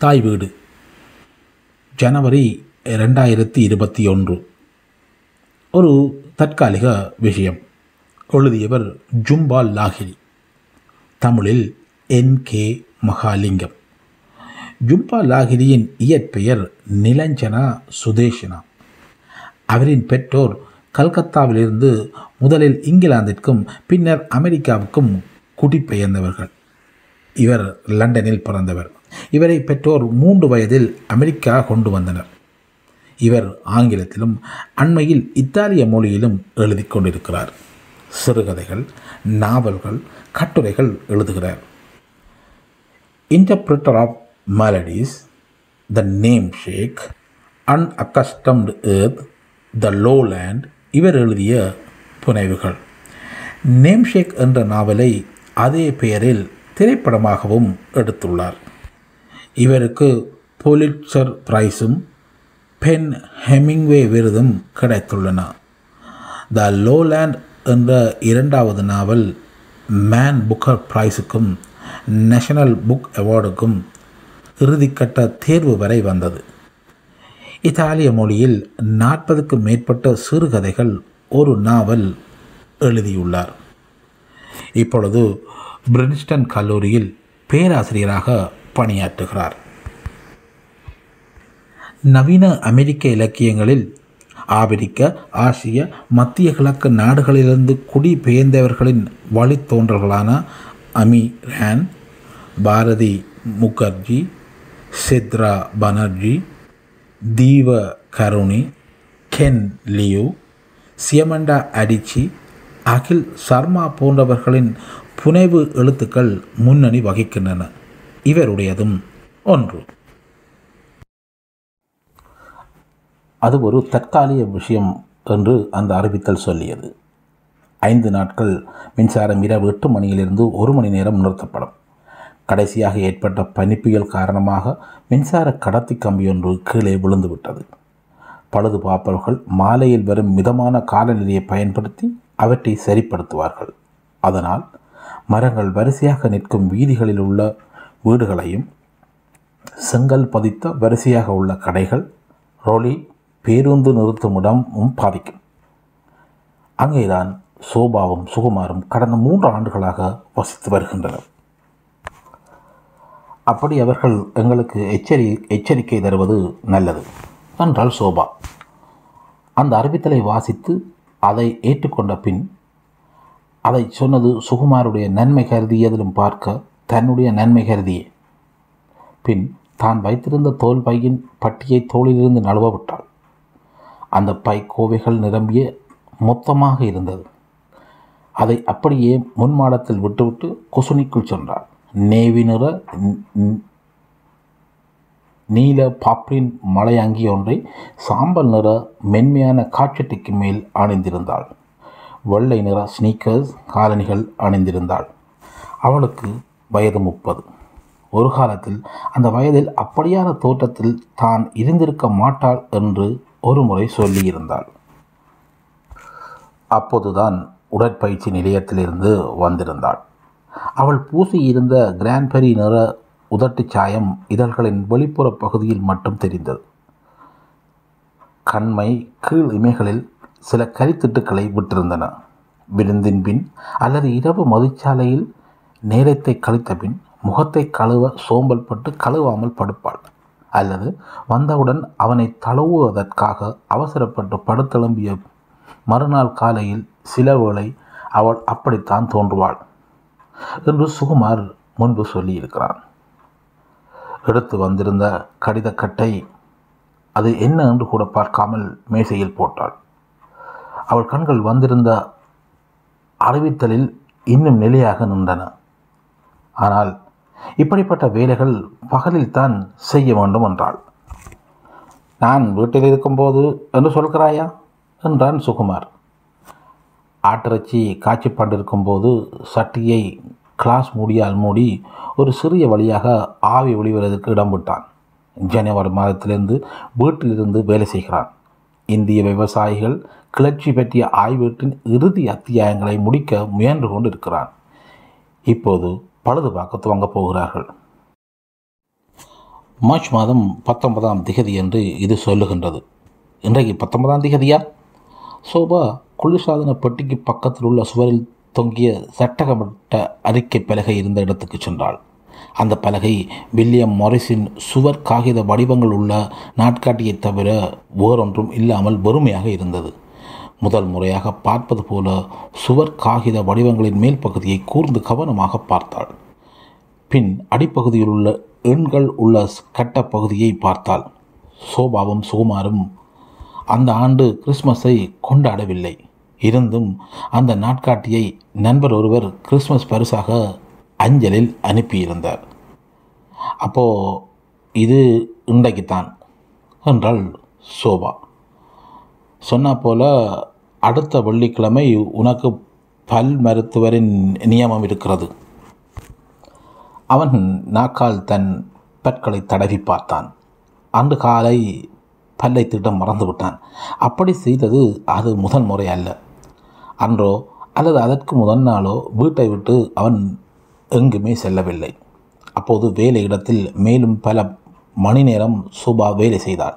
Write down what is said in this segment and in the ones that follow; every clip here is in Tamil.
தாய் வீடு ஜனவரி ரெண்டாயிரத்தி இருபத்தி ஒன்று. ஒரு தற்காலிக விஷயம். எழுதியவர் ஜும்பால் லாகிரி தமிழில் என் கே மகாலிங்கம். ஜும்பா லாகிரியின் இயற்பெயர் நிலஞ்சனா சுதேஷனா. அவரின் பெற்றோர் கல்கத்தாவிலிருந்து முதலில் இங்கிலாந்திற்கும் பின்னர் அமெரிக்காவுக்கும் குடிபெயர்ந்தவர்கள். இவர் லண்டனில் பிறந்தவர். இவரை பெற்றோர் மூன்று வயதில் அமெரிக்கா கொண்டு வந்தனர். இவர் ஆங்கிலத்திலும் அண்மையில் இத்தாலிய மொழியிலும் எழுதி கொண்டிருக்கிறார். சிறுகதைகள் நாவல்கள் கட்டுரைகள் எழுதுகிறார். Interpreter of maladies the namesake unaccustomed earth the lowland இவர் எழுதிய புனைவுகள். நேம்ஷேக் என்ற நாவலை அதே பெயரில் திரைப்படமாகவும் எடுத்துள்ளார். இவருக்கு போலிட்சர் பிரைஸும் பென் ஹெமிங்வே விருதும் கிடைத்துள்ளன. த லோலேண்ட் என்ற இரண்டாவது நாவல் மேன் புக்கர் பிரைஸுக்கும் நேஷனல் புக் அவார்டுக்கும் இறுதிக்கட்ட தேர்வு வரை வந்தது. இத்தாலிய மொழியில் நாற்பதுக்கு மேற்பட்ட சிறுகதைகள் ஒரு நாவல் எழுதியுள்ளார். இப்பொழுது பிரின்ஸ்டன் கல்லூரியில் பேராசிரியராக பணியாற்றுகிறார். நவீன அமெரிக்க இலக்கியங்களில் ஆப்பிரிக்க ஆசிய மத்திய கிழக்கு நாடுகளிலிருந்து குடிபெயர்ந்தவர்களின் வழித்தோன்றல்களான Amy ரேன் Bharati Mukherjee Chitra Banerjee Divakaruni Ken Liu Chimamanda Adichie Akhil Sharma போன்றவர்களின் புனைவு எழுத்துக்கள் முன்னணி வகிக்கின்றன. இவருடையதும் ஒன்று. அது ஒரு தற்காலிக விஷயம் என்று அந்த அறிவித்தல் சொல்லியது. ஐந்து நாட்கள் மின்சாரம் இரவு எட்டு மணியிலிருந்து ஒரு மணி நேரம் நிறுத்தப்படும். கடைசியாக ஏற்பட்ட பனிப்புயல் காரணமாக மின்சார கடத்தி கம்பியொன்று கீழே விழுந்துவிட்டது. பழுது பார்ப்பவர்கள் மாலையில் வரும் மிதமான காலநிலையை பயன்படுத்தி அவற்றை சரிப்படுத்துவார்கள். அதனால் மரங்கள் வரிசையாக நிற்கும் வீதிகளில் உள்ள வீடுகளையும் செங்கல் பதித்த வரிசையாக உள்ள கடைகள் ரோலி பேருந்து நிறுத்துமிடமும் பாதிக்கும். அங்கேதான் சோபாவும் சுகுமாரும் கடந்த மூன்று ஆண்டுகளாக வசித்து வருகின்றனர். அப்படி அவர்கள் எங்களுக்கு எச்சரி எச்சரிக்கை தருவது நல்லது. என்றால் சோபா. அந்த அறிவித்தலை வாசித்து அதை ஏற்றுக்கொண்ட பின் அதை சொன்னது சுகுமாருடைய நன்மை கருதியதிலும் பார்க்க தன்னுடைய நன்மை கருதியே. பின் தான் வைத்திருந்த தோல் பையின் பட்டியை தோளிலிருந்து நழுவ விட்டாள் அந்த பை கோவைகள் நிரம்பிய மொத்தமாக இருந்தது. அதை அப்படியே முன்மாடத்தில் விட்டுவிட்டு குசுனிக்குள் சென்றாள். நேவி நிற நீல பாப்ரின் மலை அங்கி ஒன்றை சாம்பல் நிற மென்மையான காட்சட்டிக்கு மேல் அணிந்திருந்தாள். வெள்ளை நிற ஸ்னீக்கர்ஸ் காலணிகள் அணிந்திருந்தாள். அவளுக்கு வயது முப்பது. ஒரு காலத்தில் அந்த வயதில் அப்படியான தோற்றத்தில் தான் இருந்திருக்க மாட்டாள் என்று ஒரு முறை சொல்லியிருந்தாள். அப்போதுதான் உடற்பயிற்சி நிலையத்திலிருந்து வந்திருந்தாள். அவள் பூசியிருந்த கிராண்ட்பெரி நிற உதட்டுச் சாயம் இதழ்களின் வெளிப்புற பகுதியில் மட்டும் தெரிந்தது. கண்மை கீழ் இமைகளில் சில கரித்திட்டுக்களை விட்டிருந்தன. விருந்தின் பின் அல்லது இரவு மதுச்சாலையில் நேரத்தை கழித்தபின் முகத்தை கழுவ சோம்பல் பட்டு கழுவாமல் படுப்பாள். அல்லது வந்தவுடன் அவனை தழுவுவதற்காக அவசரப்பட்டு படுத்தெழும்பிய மறுநாள் காலையில் சில வேளை அவள் அப்படித்தான் தோன்றுவாள் என்று சுகுமார் முன்பு சொல்லியிருக்கிறான். எடுத்து வந்திருந்த கடிதக்கட்டை அது என்ன என்று கூட பார்க்காமல் மேசையில் போட்டாள். அவள் கண்கள் வந்திருந்த அறிவித்தலில் இன்னும் நிலையாக நின்றன. ஆனால் இப்படிப்பட்ட வேலைகள் பகலில் தான் செய்ய வேண்டும் என்றாள். நான் வீட்டில் இருக்கும்போது என்று சொல்கிறாயா? என்றான் சுகுமார். ஆட்டிறைச்சி காய்ச்சி கொண்டிருக்கும்போது சட்டியை கிளாஸ் மூடியால் மூடி ஒரு சிறிய வழியாக ஆவி வெளிவருவதற்கு இடம் விட்டான். ஜனவரி மாதத்திலிருந்து வீட்டிலிருந்து வேலை செய்கிறான். இந்திய விவசாயிகள் கிளர்ச்சி பற்றிய ஆய்வீட்டின் இறுதி அத்தியாயங்களை முடிக்க முயன்று கொண்டு இருக்கிறான் இப்போது பழுது பார்க்க துவங்க போகிறார்கள். மார்ச் மாதம் பத்தொன்பதாம் திகதி என்று இது சொல்லுகின்றது. இன்றைக்கு பத்தொன்பதாம் திகதியா? சோபா குளிர்சாதன பெட்டிக்கு பக்கத்தில் உள்ள சுவரில் தொங்கிய சட்டகமிட்ட அறிக்கை பலகை இருந்த இடத்துக்கு சென்றாள். அந்த பலகை வில்லியம் மொரிஸின் சுவர் காகித வடிவங்கள் உள்ள நாட்காட்டியை தவிர வேறொன்றும் இல்லாமல் வெறுமையாக இருந்தது. முதல் முறையாக பார்ப்பது போல சுவர் காகித வடிவங்களின் மேல் பகுதியை கூர்ந்து கவனமாக பார்த்தாள். பின் அடிப்பகுதியில் உள்ள எண்கள் உள்ள கட்டப்பகுதியை பார்த்தாள். சோபாவும் சுகுமாரும் அந்த ஆண்டு கிறிஸ்மஸை கொண்டாடவில்லை. இருந்தும் அந்த நாட்காட்டியை நண்பர் ஒருவர் கிறிஸ்மஸ் பரிசாக அஞ்சலில் அனுப்பியிருந்தார். அப்போது இது இன்றைக்குத்தான் என்றாள் சோபா. சொன்னால் போல அடுத்த வெள்ளிக்கிழமை உனக்கு பல் மருத்துவரின் நியமம் இருக்கிறது. அவன் நாக்கால் தன் பற்களை தடவி பார்த்தான். அன்று காலை பல்லை திட்டம் மறந்துவிட்டான் அப்படி செய்தது அது முதல் முறை அல்ல. அன்றோ அல்லது அதற்கு முதல் நாளோ வீட்டை விட்டு அவன் எங்குமே செல்லவில்லை. அப்போது வேலை இடத்தில் மேலும் பல மணி நேரம் சூபா வேலை செய்தாள்.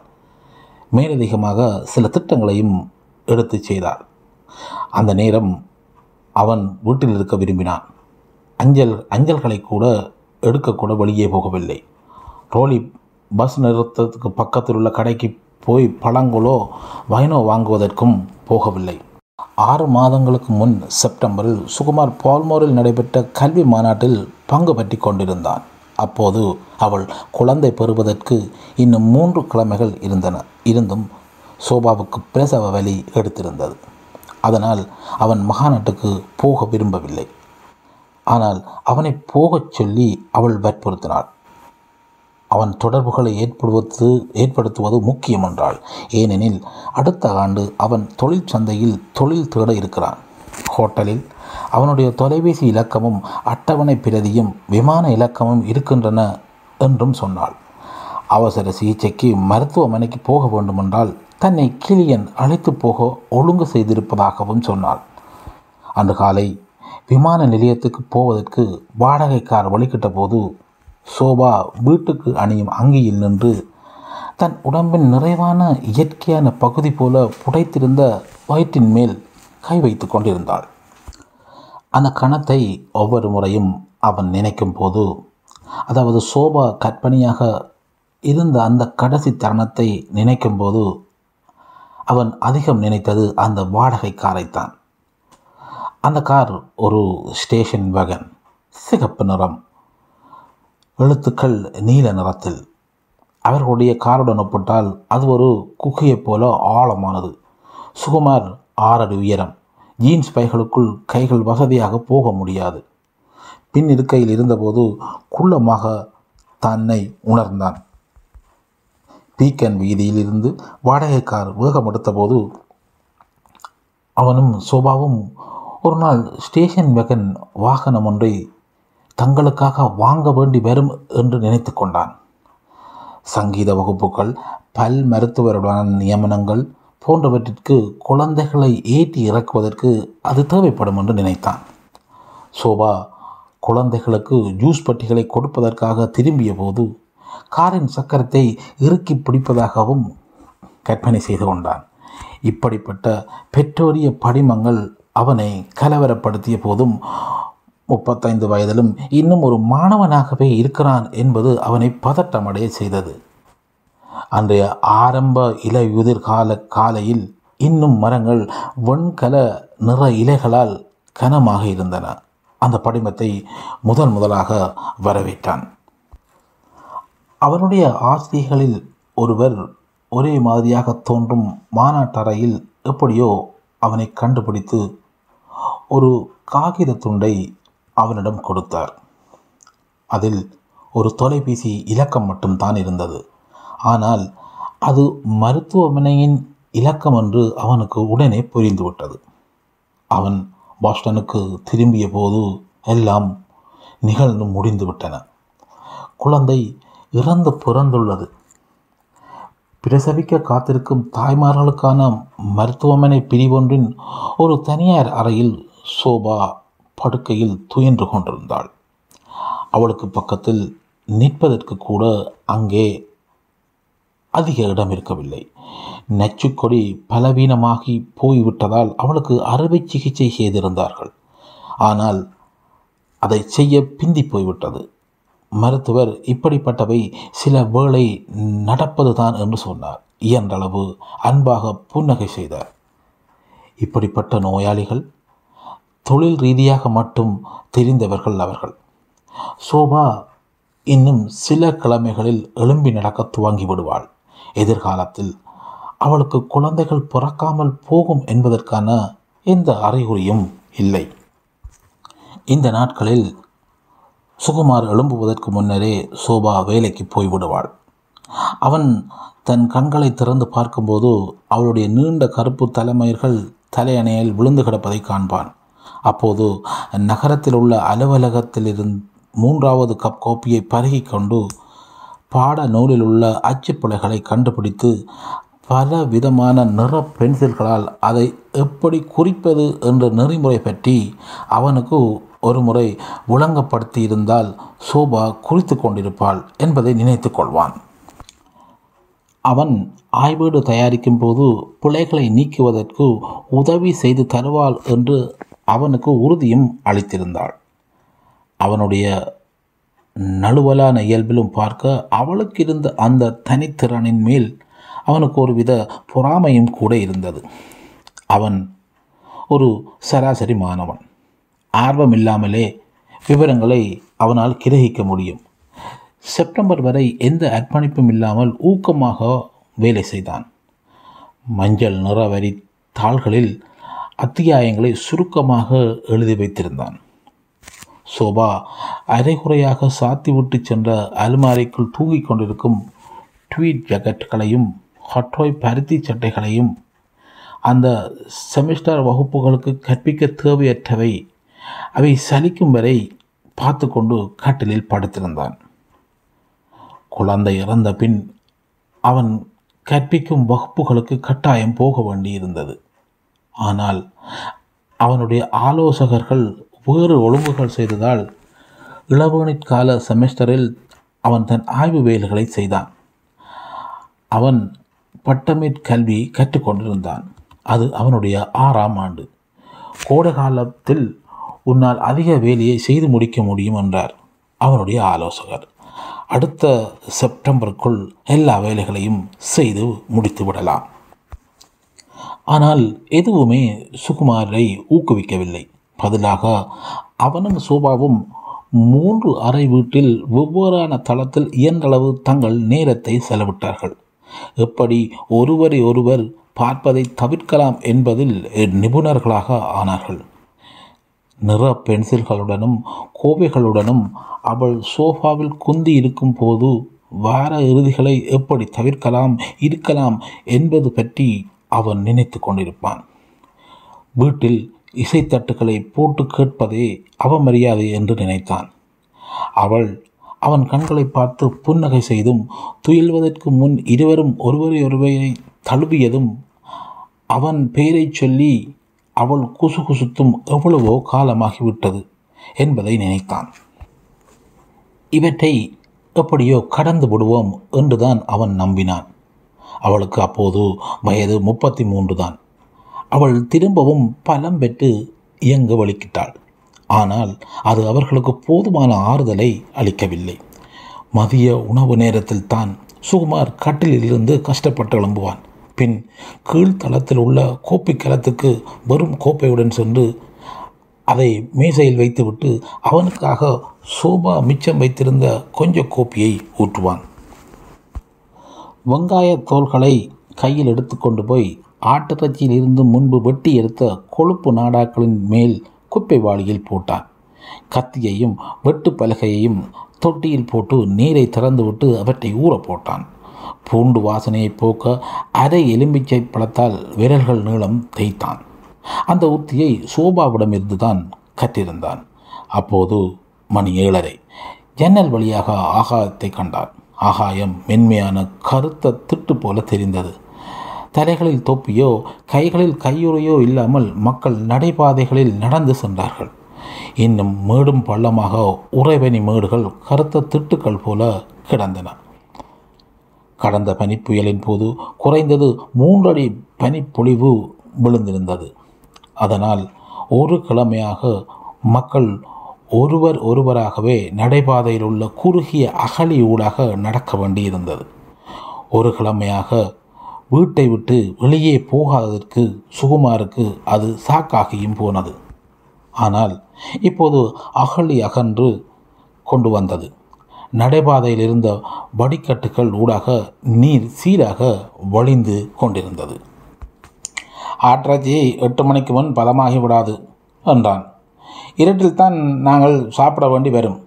மேலதிகமாக சில திட்டங்களையும் எடுத்து செய்தார். அந்த நேரம் அவன் வீட்டில் இருக்க விரும்பினான். அஞ்சல் அஞ்சல்களை கூட எடுக்கக்கூட வெளியே போகவில்லை. ரோலி பஸ் நிறுத்தத்துக்கு பக்கத்தில் உள்ள கடைக்கு போய் பழங்களோ வைனோ வாங்குவதற்கும் போகவில்லை. ஆறு மாதங்களுக்கு முன் செப்டம்பரில் சுகுமார் பால்மோரில் நடைபெற்ற கல்வி மாநாட்டில் பங்கு பற்றி கொண்டிருந்தான். அப்போது அவள் குழந்தை பெறுவதற்கு இன்னும் மூன்று கிழமைகள் இருந்தன. இருந்தும் சோபாவுக்கு பிரசவ வலி எடுத்திருந்தது. அதனால் அவன் மகாநாட்டுக்கு போக விரும்பவில்லை. ஆனால் அவனை போகச் சொல்லி அவள் வற்புறுத்தினாள். அவன் தொடர்புகளை ஏற்படுவது ஏற்படுத்துவது முக்கியம் என்றாள். ஏனெனில் அடுத்த ஆண்டு அவன் தொழில் சந்தையில் தொழில் தேட இருக்கிறான். ஹோட்டலில் அவனுடைய தொலைபேசி இலக்கமும் அட்டவணை பிரதியும் விமான இலக்கமும் இருக்கின்றன என்றும் சொன்னாள். அவசர சிகிச்சைக்கு மருத்துவமனைக்கு போக வேண்டுமென்றால் தன்னை கிளியன் அழைத்து போக ஒழுங்கு செய்திருப்பதாகவும் சொன்னாள். அன்று காலை விமான நிலையத்துக்கு போவதற்கு வாடகை கார் வழிகிட்ட போது சோபா வீட்டுக்கு அணியும் அங்கியில் நின்று தன் உடம்பின் நிறைவான இயற்கையான பகுதி போல புடைத்திருந்த வயிற்றின் மேல் கை வைத்து கொண்டிருந்தாள். அந்த கணத்தை ஒவ்வொரு முறையும் அவன் நினைக்கும் போது அதாவது சோபா கற்பனையாக இருந்த அந்த கடைசி தருணத்தை நினைக்கும் போது அவன் அதிகம் நினைத்தது அந்த வாடகை காரைத்தான். அந்த கார் ஒரு ஸ்டேஷன் வேகன் சிகப்பு நிறம் எழுத்துக்கள் நீல நிறத்தில். அவர்களுடைய காருடன் ஒப்பிட்டால் அது ஒரு குகையைப் போல ஆழமானது. சுகுமார் ஆறடி உயரம் ஜீன்ஸ் பைகளுக்குள் கைகள் வசதியாக போக முடியாது. பின் இருக்கையில் இருந்தபோது குள்ளமாக தன்னை உணர்ந்தான். பீக்கன் வீதியில் இருந்து வாடகை கார் வேகம் எடுத்தபோது அவனும் சோபாவும் ஒரு நாள் ஸ்டேஷன் வெகன் வாகனம் ஒன்றை தங்களுக்காக வாங்க வேண்டி வரும் என்று நினைத்து கொண்டான். சங்கீத வகுப்புகள் பல் மருத்துவருடனான நியமனங்கள் போன்றவற்றிற்கு குழந்தைகளை ஏற்றி இறக்குவதற்கு அது தேவைப்படும் என்று நினைத்தான். சோபா குழந்தைகளுக்கு ஜூஸ் பட்டிகளை கொடுப்பதற்காக திரும்பிய போது காரின் சக்கரத்தை இறுக்கி பிடிப்பதாகவும் கற்பனை செய்து கொண்டான். இப்படிப்பட்ட பெற்றோரிய படிமங்கள் அவனை கலவரப்படுத்திய போதும் முப்பத்தைந்து வயதிலும் இன்னும் ஒரு மாணவனாகவே இருக்கிறான் என்பது அவனை பதட்டமடைய செய்தது. அன்றைய ஆரம்ப இலையுதிர் கால காலையில் இன்னும் மரங்கள் வெண்கல நிற இலைகளால் கனமாக இருந்தன. அந்த படிமத்தை முதன் முதலாக வரவேற்றான். அவனுடைய ஆசிரியர்களில் ஒருவர் ஒரே மாதிரியாக தோன்றும் மாநாட்டறையில் எப்படியோ அவனை கண்டுபிடித்து ஒரு காகித துண்டை அவனிடம் கொடுத்தார். அதில் ஒரு தொலைபேசி இலக்கம் மட்டும்தான் இருந்தது. ஆனால் அது மருத்துவமனையின் இலக்கம் என்று அவனுக்கு உடனே புரிந்துவிட்டது. அவன் பாஸ்டனுக்கு திரும்பிய போது எல்லாம் நிகழ்ந்து முடிந்துவிட்டன. குழந்தை இறந்து பிறந்துள்ளது. பிரசவிக்க காத்திருக்கும் தாய்மார்களுக்கான மருத்துவமனை பிரிவொன்றின் ஒரு தனியார் அறையில் சோபா படுக்கையில் துயன்று கொண்டிருந்தாள். அவளுக்கு பக்கத்தில் நிற்பதற்கு கூட அங்கே அதிக இடம் இருக்கவில்லை. நச்சுக்கொடி பலவீனமாகி போய்விட்டதால் அவளுக்கு அறுவை சிகிச்சை செய்திருந்தார்கள். ஆனால் அதை செய்ய பிந்தி போய்விட்டது. மருத்துவர் இப்படிப்பட்டவை சில வேளை நடப்பதுதான் என்று சொன்னார். இயன்றளவு அன்பாக புன்னகை செய்தார். இப்படிப்பட்ட நோயாளிகள் தொழில் ரீதியாக மட்டும் தெரிந்தவர்கள் அவர்கள். சோபா இன்னும் சில கிழமைகளில் எழும்பி நடக்க துவங்கி விடுவாள். எதிர்காலத்தில் அவளுக்கு குழந்தைகள் பிறக்காமல் போகும் என்பதற்கான எந்த அறிகுறியும் இல்லை. இந்த நாட்களில் சுகுமார் எழும்புவதற்கு முன்னரே சோபா வேலைக்கு போய்விடுவாள். அவன் தன் கண்களை திறந்து பார்க்கும்போது அவளுடைய நீண்ட கருப்பு தலைமயிர்கள் தலையணையில் விழுந்து கிடப்பதை காண்பான். அப்போது நகரத்தில் உள்ள அலுவலகத்தில் மூன்றாவது கப் கோப்பியை பருகி கொண்டு பாட நூலில் உள்ள அச்சுப்பிழைகளை கண்டுபிடித்து பல விதமான நிற பென்சில்களால் அதை எப்படி குறிப்பது என்ற நெறிமுறை பற்றி அவனுக்கு ஒரு முறை இருந்தால் சோபா குறித்து கொண்டிருப்பாள் என்பதை நினைத்து கொள்வான். அவன் ஆய்வீடு தயாரிக்கும் போது பிள்ளைகளை நீக்குவதற்கு உதவி செய்து தருவாள் என்று அவனுக்கு உறுதியும் அளித்திருந்தாள். அவனுடைய நழுவலான இயல்பிலும் பார்க்க அவளுக்கு இருந்த அந்த தனித்திறனின் மேல் அவனுக்கு ஒருவித பொறாமையும் கூட இருந்தது. அவன் ஒரு சராசரி மாணவன். ஆர்வம் இல்லாமலே விவரங்களை அவனால் கிரகிக்க முடியும். செப்டம்பர் வரை எந்த அர்ப்பணிப்பும் இல்லாமல் ஊக்கமாக வேலை செய்தான். மஞ்சள் நிற வரி தாள்களில் அத்தியாயங்களை சுருக்கமாக எழுதி வைத்திருந்தான். சோபா அரைகுறையாக சாத்திவிட்டு சென்ற அலுமாரிக்குள் தூங்கிக் கொண்டிருக்கும் ட்வீட் ஜக்கெட்டுகளையும் ஹட்ரோய் பருத்தி சட்டைகளையும் அந்த செமிஸ்டர் வகுப்புகளுக்கு கற்பிக்க தேவையற்றவை அவை சலிக்கும் வரை பார்த்து கொண்டு கட்டிலில் படுத்திருந்தான். குழந்தை இறந்த பின் அவன் கற்பிக்கும் வகுப்புகளுக்கு கட்டாயம் போக வேண்டியிருந்தது. ஆனால் அவனுடைய ஆலோசகர்கள் வேறு ஒழுங்குகள் செய்ததால் இளவேணிற்கால செமஸ்டரில் அவன் தன் ஆய்வு வேலைகளை செய்தான். அவன் பட்டமேற் கல்வி கற்றுக்கொண்டிருந்தான் அது அவனுடைய ஆறாம் ஆண்டு. கோடகாலத்தில் உன்னால் அதிக வேலையை செய்து முடிக்க முடியும் என்றார் அவனுடைய ஆலோசகர். அடுத்த செப்டம்பருக்குள் எல்லா வேலைகளையும் செய்து முடித்து விடலாம். ஆனால் எதுவுமே சுகுமாரை ஊக்குவிக்கவில்லை. பதிலாக அவனும் சோபாவும் மூன்று அறை வீட்டில் வெவ்வேறான தளத்தில் இயன்றளவு தங்கள் நேரத்தை செலவிட்டார்கள். எப்படி ஒருவரை ஒருவர் பார்ப்பதை தவிர்க்கலாம் என்பதில் நிபுணர்களாக ஆனார்கள். நிற பென்சில்களுடனும் கோவைகளுடனும் அவள் சோஃபாவில் குந்தி இருக்கும் போது வார இறுதிகளை எப்படி தவிர்க்கலாம் இருக்கலாம் என்பது பற்றி அவன் நினைத்து கொண்டிருப்பான். வீட்டில் இசைத்தட்டுக்களை போட்டு கேட்பதே அவமரியாதை என்று நினைத்தான். அவள் அவன் கண்களை பார்த்து புன்னகை செய்தும் துயில்வதற்கு முன் இருவரும் ஒருவரை ஒருவரை தழுவியதும் அவன் பெயரைச் சொல்லி அவள் குசு குசுத்தும் எவ்வளவோ காலமாகிவிட்டது என்பதை நினைத்தான். இவற்றை எப்படியோ கடந்து விடுவோம் என்றுதான் அவன் நம்பினான். அவளுக்கு அப்போது வயது முப்பத்தி மூன்று தான். அவள் திரும்பவும் பலம் பெற்று இயங்க வலிக்கிட்டாள் ஆனால் அது அவர்களுக்கு போதுமான ஆறுதலை அளிக்கவில்லை. மதிய உணவு நேரத்தில் தான் சுகுமார் கட்டிலிருந்து கஷ்டப்பட்டு எழும்புவான். பின் கீழ்த்தளத்தில் உள்ள கோப்பை கலத்துக்கு வெறும் கோப்பையுடன் சென்று அதை மேசையில் வைத்துவிட்டு அவனுக்காக சோபா மிச்சம் வைத்திருந்த கொஞ்ச கோப்பியை ஊற்றுவான் வெங்காயத் தோள்களை கையில் எடுத்துக்கொண்டு போய் ஆட்டிறைச்சியில் இருந்து முன்பு வெட்டி எடுத்த கொழுப்பு நாடாக்களின் மேல் குப்பை வாளியில் போட்டான். கத்தியையும் வெட்டு பலகையையும் தொட்டியில் போட்டு நீரை திறந்துவிட்டு அவற்றை ஊற போட்டான். பூண்டு வாசனையை போக்க அரை எலும்பிச்சை பழத்தால் விரல்கள் நீளம் தேய்த்தான். அந்த உத்தியை சோபாவிடமிருந்து தான் கற்றிருந்தான். அப்போது மணி ஏழரை. ஜன்னல் வழியாக ஆகாயத்தை கண்டான். ஆகாயம் மென்மையான கருத்த திட்டு போல தெரிந்தது. தலைகளில் தொப்பியோ கைகளில் கையுறையோ இல்லாமல் மக்கள் நடைபாதைகளில் நடந்து சென்றார்கள். இன்னும் மேடும் பள்ளமாக உறைவனி மேடுகள் கருத்த திட்டுக்கள் போல கிடந்தன. கடந்த பனிப்புயலின் போது குறைந்தது மூன்றடி பனிப்பொழிவு விழுந்திருந்தது. அதனால் ஒரு கிழமையாக மக்கள் ஒருவர் ஒருவராகவே நடைபாதையில் உள்ள குறுகிய அகழி ஊடாக நடக்க வேண்டியிருந்தது. ஒரு கிழமையாக வீட்டை விட்டு வெளியே போகாததற்கு சுகுமாருக்கு அது சாக்காகியும் போனது. ஆனால் இப்போது அகழி அகன்று கொண்டு வந்தது. நடைபாதையில் இருந்த வடிக்கட்டுகள் ஊடாக நீர் சீராக வழிந்து கொண்டிருந்தது. ஆற்றாச்சி எட்டு மணிக்கு முன் பதமாகி விடாது என்றான். இருட்டில்தான் நாங்கள் சாப்பிட வேண்டி வரும்.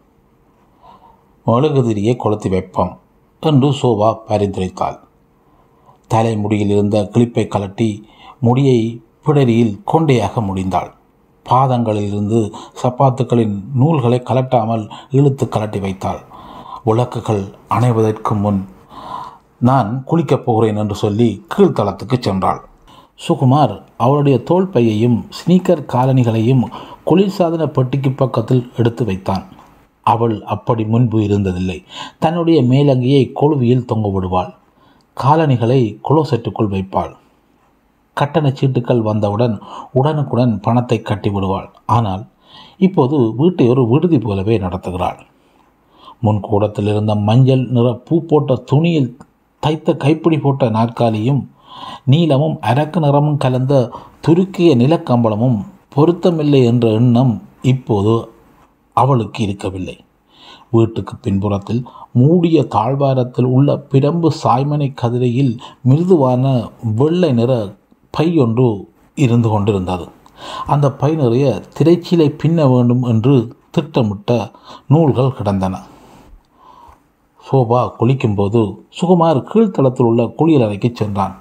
மெழுகுதிரியை கொளுத்தி வைப்போம் என்று சோபா பரிந்துரைத்தாள். தலைமுடியில் இருந்த கிளிப்பை கலட்டி முடியை பிடரியில் கொண்டையாக முடிந்தாள். பாதங்களிலிருந்து சப்பாத்துக்களின் நூல்களை கலட்டாமல் இழுத்து கலட்டி வைத்தாள். விளக்குகள் அணைவதற்கு முன் நான் குளிக்கப் போகிறேன் என்று சொல்லி கீழ்த்தளத்துக்கு சென்றாள். சுகுமார் அவளுடைய தோல் பையையும் ஸ்னீக்கர் காலணிகளையும் குளிர்சாதன பெட்டிக்கு பக்கத்தில் எடுத்து வைத்தான். அவள் அப்படி முன்பு இருந்ததில்லை. தன்னுடைய மேலங்கியை கொழுவியில் தொங்க விடுவாள். காலணிகளை குளோசெட்டுக்குள் வைப்பாள். கட்டண சீட்டுக்கள் வந்தவுடன் உடனுக்குடன் பணத்தை கட்டி விடுவாள். ஆனால் இப்போது வீட்டை ஒரு விடுதி போலவே நடத்துகிறாள். முன்கூடத்தில் இருந்த மஞ்சள் நிற பூ போட்ட துணியில் தைத்த கைப்பிடி போட்ட நாற்காலியும் நீளமும் அரக்கு நிறமும் கலந்த துருக்கிய நிலக்கம்பளமும் பொருத்தமில்லை என்ற எண்ணம் இப்போது அவளுக்கு இருக்கவில்லை. வீட்டுக்கு பின்புறத்தில் மூடிய தாழ்வாரத்தில் உள்ள பிரம்பு சாய்மனை கதிரையில் மிருதுவான வெள்ளை நிற பை ஒன்று இருந்து கொண்டிருந்தது. அந்த பை நிறைய திரைச்சீலை பின்ன வேண்டும் என்று திட்டமிட்ட நூல்கள் கிடந்தன. சோபா குளிக்கும்போது சுகுமார் கீழ்த்தளத்தில் உள்ள குளியலறைக்கு சென்றான்.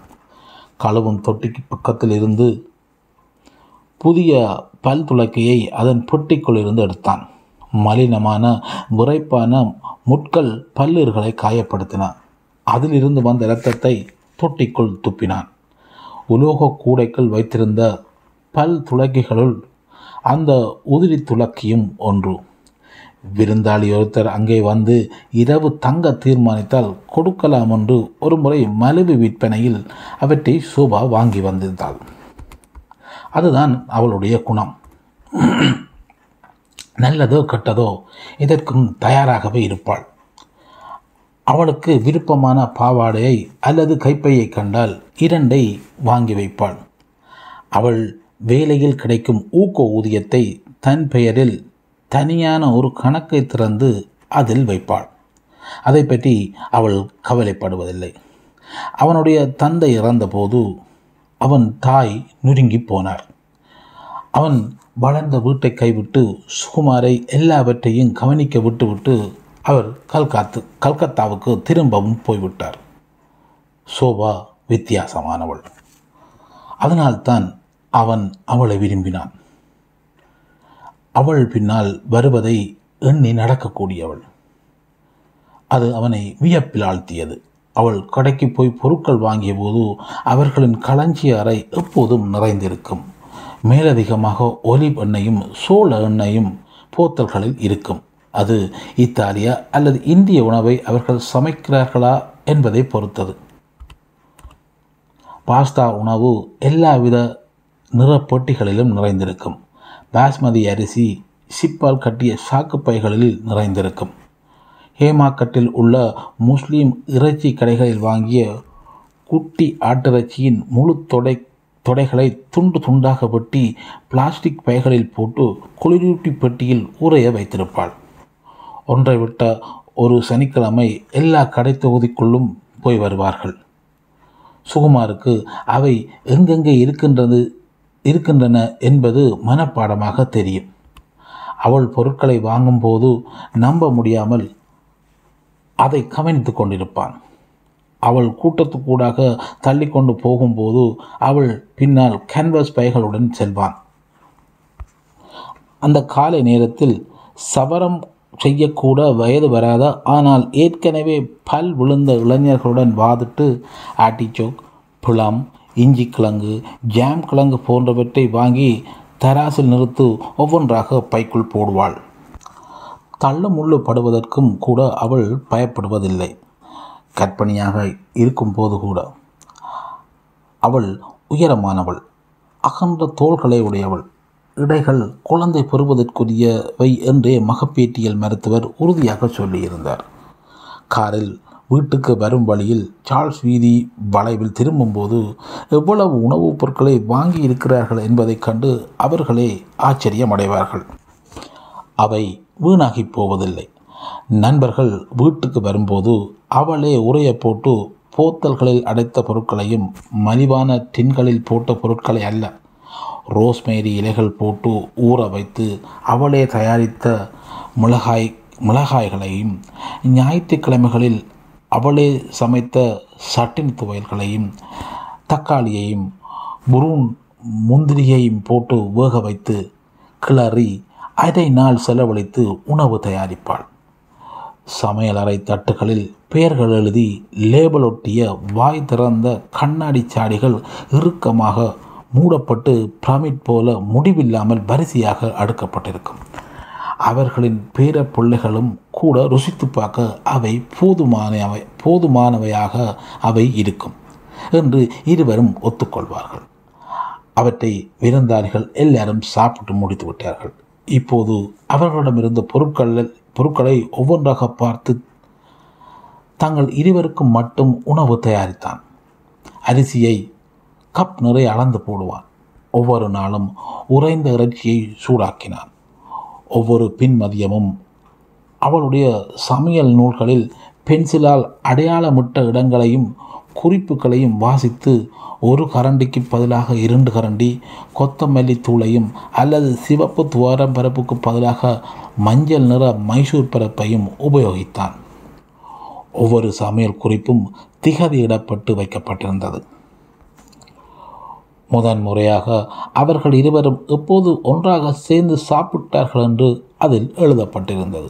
கழுவும் தொட்டிக்கு பக்கத்தில் இருந்து புதிய பல் துளக்கையை அதன் பொட்டிக்குள் இருந்து எடுத்தான். மலினமான விரைப்பான முட்கள் பல்லீர்களை காயப்படுத்தின. அதிலிருந்து வந்த இரத்தத்தை தொட்டிக்குள் துப்பினான். உலோக கூடைக்குள் வைத்திருந்த பல் துளக்கிகளுள் அந்த உதிரி துளக்கியும் ஒன்று. விருந்தாளி ஒருத்தர் அங்கே வந்து இரவு தங்க தீர்மானித்தால் கொடுக்கலாம் என்று ஒரு முறை மலிவு விற்பனையில் அவற்றை சோபா வாங்கி வந்திருந்தாள். அதுதான் அவளுடைய குணம். நல்லதோ கெட்டதோ இதற்கும் தயாராகவே இருப்பாள். அவளுக்கு விருப்பமான பாவாடையை அல்லது கைப்பையை கண்டால் இரண்டை வாங்கி வைப்பாள். அவள் வேலையில் கிடைக்கும் ஊக்க ஊதியத்தை தன் பெயரில் தனியான ஒரு கணக்கை திறந்து அதில் வைப்பாள். அதை பற்றி அவள் கவலைப்படுவதில்லை. அவனுடைய தந்தை இறந்தபோது அவன் தாய் நுருங்கி போனார் அவன் வளர்ந்த வீட்டை கைவிட்டு சுகுமாரை எல்லாவற்றையும் கவனிக்க விட்டுவிட்டு அவர் கல்காத்து கல்கத்தாவுக்கு திரும்பவும் போய்விட்டார். சோபா வித்தியாசமானவள். அதனால்தான் அவன் அவளை விரும்பினான். அவள் பின்னால் வருவதை எண்ணி நடக்கக்கூடியவள். அது அவனை வியப்பில் ஆழ்த்தியது. அவள் கடைக்கு போய் பொருட்கள் வாங்கிய போது அவர்களின் களஞ்சிய அறை எப்போதும் நிறைந்திருக்கும். மேலதிகமாக ஒலிவ் எண்ணெயும் சோள எண்ணெயும் போத்தல்களில் இருக்கும். அது இத்தாலியா அல்லது இந்திய உணவை அவர்கள் சமைக்கிறார்களா என்பதை பொறுத்தது. பாஸ்தா உணவு எல்லாவித நிறப்பொட்டிகளிலும் நிறைந்திருக்கும். பாஸ்மதி அரிசி சிப்பால் கட்டிய சாக்கு பைகளில் நிறைந்திருக்கும். ஹேமாக்கட்டில் உள்ள முஸ்லீம் இறைச்சி கடைகளில் வாங்கிய குட்டி ஆட்டிறைச்சியின் முழு தொடை தொடைகளை துண்டு துண்டாக வெட்டி பிளாஸ்டிக் பைகளில் போட்டு குளிரூட்டி பெட்டியில் ஊறைய வைத்திருப்பாள். ஒன்றை விட்ட ஒரு சனிக்கிழமை எல்லா கடை தொகுதிக்குள்ளும் போய் வருவார்கள். சுகுமாருக்கு அவை எங்கெங்கே இருக்கின்றது இருக்கின்றன என்பது மனப்பாடமாக தெரியும். அவள் பொருட்களை வாங்கும்போது நம்ப முடியாமல் அதை கவனித்து கொண்டிருப்பான். அவள் கூட்டத்துக்கூடாக தள்ளி கொண்டு போகும்போது அவள் பின்னால் கேன்வாஸ் பைகளுடன் செல்வான். அந்த காலை நேரத்தில் சவரம் செய்யக்கூட வயது வராத ஆனால் ஏற்கனவே பல் விழுந்த இளைஞர்களுடன் வாதிட்டு ஆட்டிச்சோக் புலம் இஞ்சி கிழங்கு ஜாம் கிழங்கு போன்றவற்றை வாங்கி தராசில் நிறுத்து ஒவ்வொன்றாக பைக்குள் போடுவாள். தள்ள முள்ளு படுவதற்கும் கூட அவள் பயப்படுவதில்லை. கற்பனையாக இருக்கும்போது கூட. அவள் உயரமானவள் அகன்ற தோள்களை உடையவள். இடைகள் குழந்தை பெறுவதற்குரியவை என்றே மகப்பேட்டியல் மருத்துவர் உறுதியாக சொல்லியிருந்தார். காரில் வீட்டுக்கு வரும் வழியில் சார்ல்ஸ் வீதி வளைவில் திரும்பும்போது எவ்வளவு உணவுப் பொருட்களை வாங்கி இருக்கிறார்கள் என்பதைக் கண்டு அவர்களே ஆச்சரியமடைவார்கள். அவை வீணாகி போவதில்லை. நண்பர்கள் வீட்டுக்கு வரும்போது அவளே உரையை போட்டு போத்தல்களில் அடைத்த பொருட்களையும் மலிவான டின்களில் போட்ட பொருட்களை அல்ல ரோஸ்மேரி இலைகள் போட்டு ஊற வைத்து அவளே தயாரித்த மிளகாய் மிளகாய்களையும் ஞாயிற்றுக்கிழமைகளில் அவளே சமைத்த சட்டின் துவையல்களையும் தக்காளியையும் புரூன் முந்திரியையும் போட்டு வேக வைத்து கிளறி அதை நாள் செலவழித்து உணவு தயாரிப்பாள். சமையலறை தட்டுகளில் பெயர்கள் எழுதி லேபிள் ஒட்டிய வாய் திறந்த கண்ணாடி சாடிகள் இறுக்கமாக மூடப்பட்டு பிரமிட் போல முடிவில்லாமல் வரிசையாக அடுக்கப்பட்டிருக்கும். அவர்களின் பேர பிள்ளைகளும் கூட ருசித்து பார்க்க அவை போதுமானவை போதுமானவையாக அவை இருக்கும் என்று இருவரும் ஒத்துக்கொள்வார்கள். அவற்றை விருந்தாளிகள் எல்லாரும் சாப்பிட்டு முடித்து விட்டார்கள். இப்போது அவர்களிடமிருந்த பொருட்கள் பொருட்களை ஒவ்வொன்றாக பார்த்து தங்கள் இருவருக்கும் மட்டும் உணவு தயாரித்தான். அரிசியை கப் நிறைய அளந்து போடுவான். ஒவ்வொரு நாளும் உறைந்த இறைச்சியை சூடாக்கினான். ஒவ்வொரு பின் மதியமும் அவளுடைய சமையல் நூல்களில் பென்சிலால் அடையாளமிட்ட இடங்களையும் குறிப்புகளையும் வாசித்து ஒரு கரண்டிக்கு பதிலாக இரண்டு கரண்டி கொத்தமல்லி தூளையும் அல்லது சிவப்பு துவாரம் பரப்புக்கு பதிலாக மஞ்சள் நிற மைசூர் பரப்பையும் உபயோகித்தான். ஒவ்வொரு சமையல் குறிப்பும் திகதியிடப்பட்டு வைக்கப்பட்டிருந்தது. முதன் முறையாக அவர்கள் இருவரும் எப்போது ஒன்றாக சேர்ந்து சாப்பிட்டார்கள் என்று அதில் எழுதப்பட்டிருந்தது.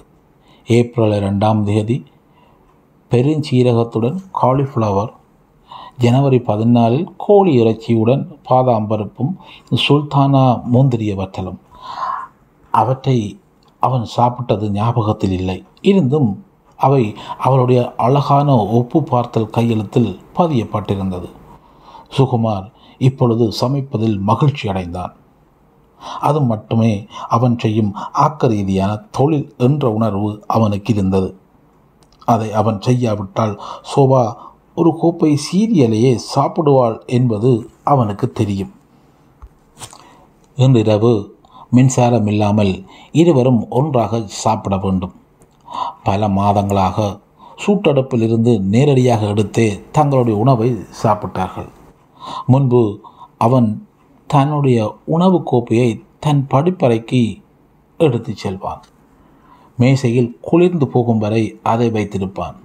ஏப்ரல் இரண்டாம் தேதி பெருஞ்சீரகத்துடன் காலிஃப்ளவர் ஜனவரி பதினாலில் கோழி இறைச்சியுடன் பாதாம் பருப்பும் சுல்தானா முந்திரிய வற்றலும். அவற்றை அவன் சாப்பிட்டது ஞாபகத்தில் இல்லை. இருந்தும் அவை அவளுடைய அழகான ஒப்பு பார்த்தல் கையெழுத்தில் பதியப்பட்டிருந்தது. சுகுமார் இப்பொழுது சமைப்பதில் மகிழ்ச்சி அடைந்தான். அது மட்டுமே அவன் செய்யும் ஆக்க ரீதியான தொழில் என்ற உணர்வு அவனுக்கு இருந்தது. அதை அவன் செய்யாவிட்டால் சோபா ஒரு கோப்பை சீரியலையே சாப்பிடுவாள் என்பது அவனுக்கு தெரியும். இன்றிரவு மின்சாரம் இல்லாமல் இருவரும் ஒன்றாக சாப்பிட வேண்டும். பல மாதங்களாக சூட்டடுப்பில் இருந்து நேரடியாக எடுத்தே தங்களுடைய உணவை சாப்பிட்டார்கள். முன்பு அவன் தன்னுடைய உணவு கோப்பையை தன் படிப்பறைக்கு எடுத்துச் செல்வான். மேசையில் குளிர்ந்து போகும் வரை அதை வைத்திருப்பான்.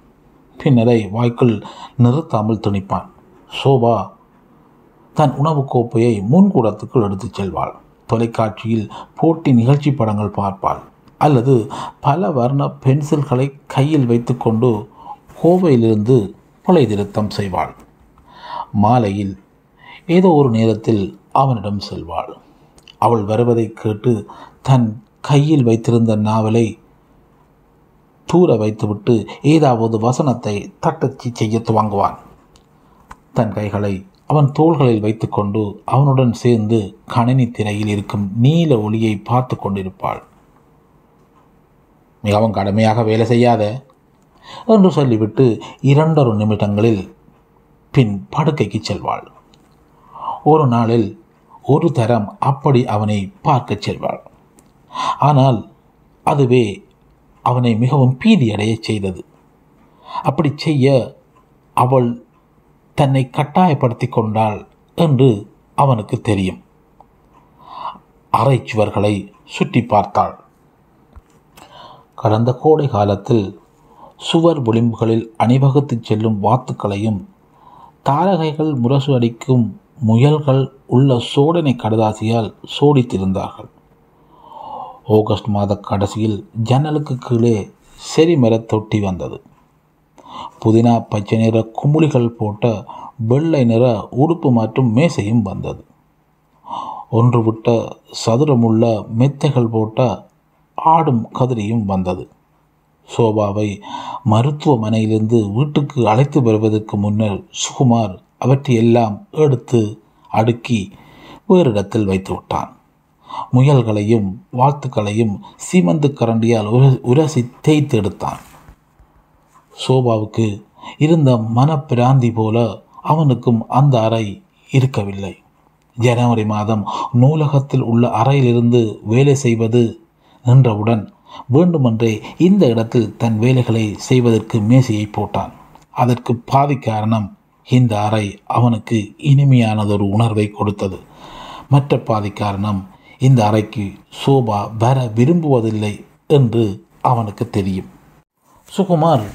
பின்னரை வாய்க்குள் நிறுத்தாமல் திணிப்பான். சோபா தன் உணவு கோப்பையை முன்கூடத்துக்குள் எடுத்துச் செல்வாள். தொலைக்காட்சியில் போட்டி நிகழ்ச்சி படங்கள் பார்ப்பாள். அல்லது பல வர்ண பென்சில்களை கையில் வைத்துக்கொண்டு கோவையிலிருந்து கொலை திருத்தம் செய்வாள். மாலையில் ஏதோ ஒரு நேரத்தில் அவனிடம் செல்வாள். அவள் வருவதை கேட்டு தன் கையில் வைத்திருந்த நாவலை தூர வைத்துவிட்டு ஏதாவது வசனத்தை தட்டச்சு செய்ய துவங்குவான். தன் கைகளை அவன் தோள்களில் வைத்துக்கொண்டு அவனுடன் சேர்ந்து கணினி திரையில் இருக்கும் நீல ஒளியை பார்த்து கொண்டிருப்பாள். மிகவும் கடுமையாக வேலை செய்யாத என்று சொல்லிவிட்டு இரண்டொரு நிமிடங்களில் பின் படுக்கைக்கு செல்வாள். ஒரு நாளில் ஒரு தரம் அப்படி அவனை பார்க்கச் செல்வாள். ஆனால் அதுவே அவனை மிகவும் பீதியடையச் செய்தது. அப்படி செய்ய அவள் தன்னை கட்டாயப்படுத்தி கொண்டாள் என்று அவனுக்கு தெரியும். அறை சுவர்களை சுற்றி பார்த்தாள். கடந்த கோடை காலத்தில் சுவர் விளிம்புகளில் அணிவகுத்து செல்லும் வாத்துக்களையும் தாரகைகள் முரசு அடிக்கும் முயல்கள் உள்ள சோடனை கடதாசியால் சோடித்திருந்தார்கள். ஆகஸ்ட் மாத கடைசியில் ஜன்னலுக்கு கீழே செரிமரத் தொட்டி வந்தது. புதினா பச்சை நிற குமுளிகள் போட்ட வெள்ளை நிற உடுப்பு மற்றும் மேசையும் வந்தது. ஒன்று விட்ட சதுரமுள்ள மெத்தைகள் போட்ட ஆடும் கதிரியும் வந்தது. சோபாவை மருத்துவமனையிலிருந்து வீட்டுக்கு அழைத்து வருவதற்கு முன்னர் சுகுமார் அவற்றையெல்லாம் எடுத்து அடுக்கி வேறு இடத்தில் வைத்து விட்டான் முயல்களையும் வாழ்த்துக்களையும் சீமந்து கரண்டியால் உர உரசி தேய்த்து எடுத்தான். சோபாவுக்கு இருந்த மனப்பிராந்தி போல அவனுக்கும் அந்த அறை இருக்கவில்லை. ஜனவரி மாதம் நூலகத்தில் உள்ள அறையிலிருந்து வேலை செய்வது நின்றவுடன் வேண்டுமென்றே இந்த இடத்தில் தன் வேலைகளை செய்வதற்கு மேசையை போட்டான். அதற்கு பாதி காரணம் இந்த அறை அவனுக்கு இனிமையானதொரு உணர்வை கொடுத்தது. மற்ற பாதி காரணம் இந்த அறைக்கு சோபா வர விரும்புவதில்லை என்று அவனுக்கு தெரியும். சுகுமார்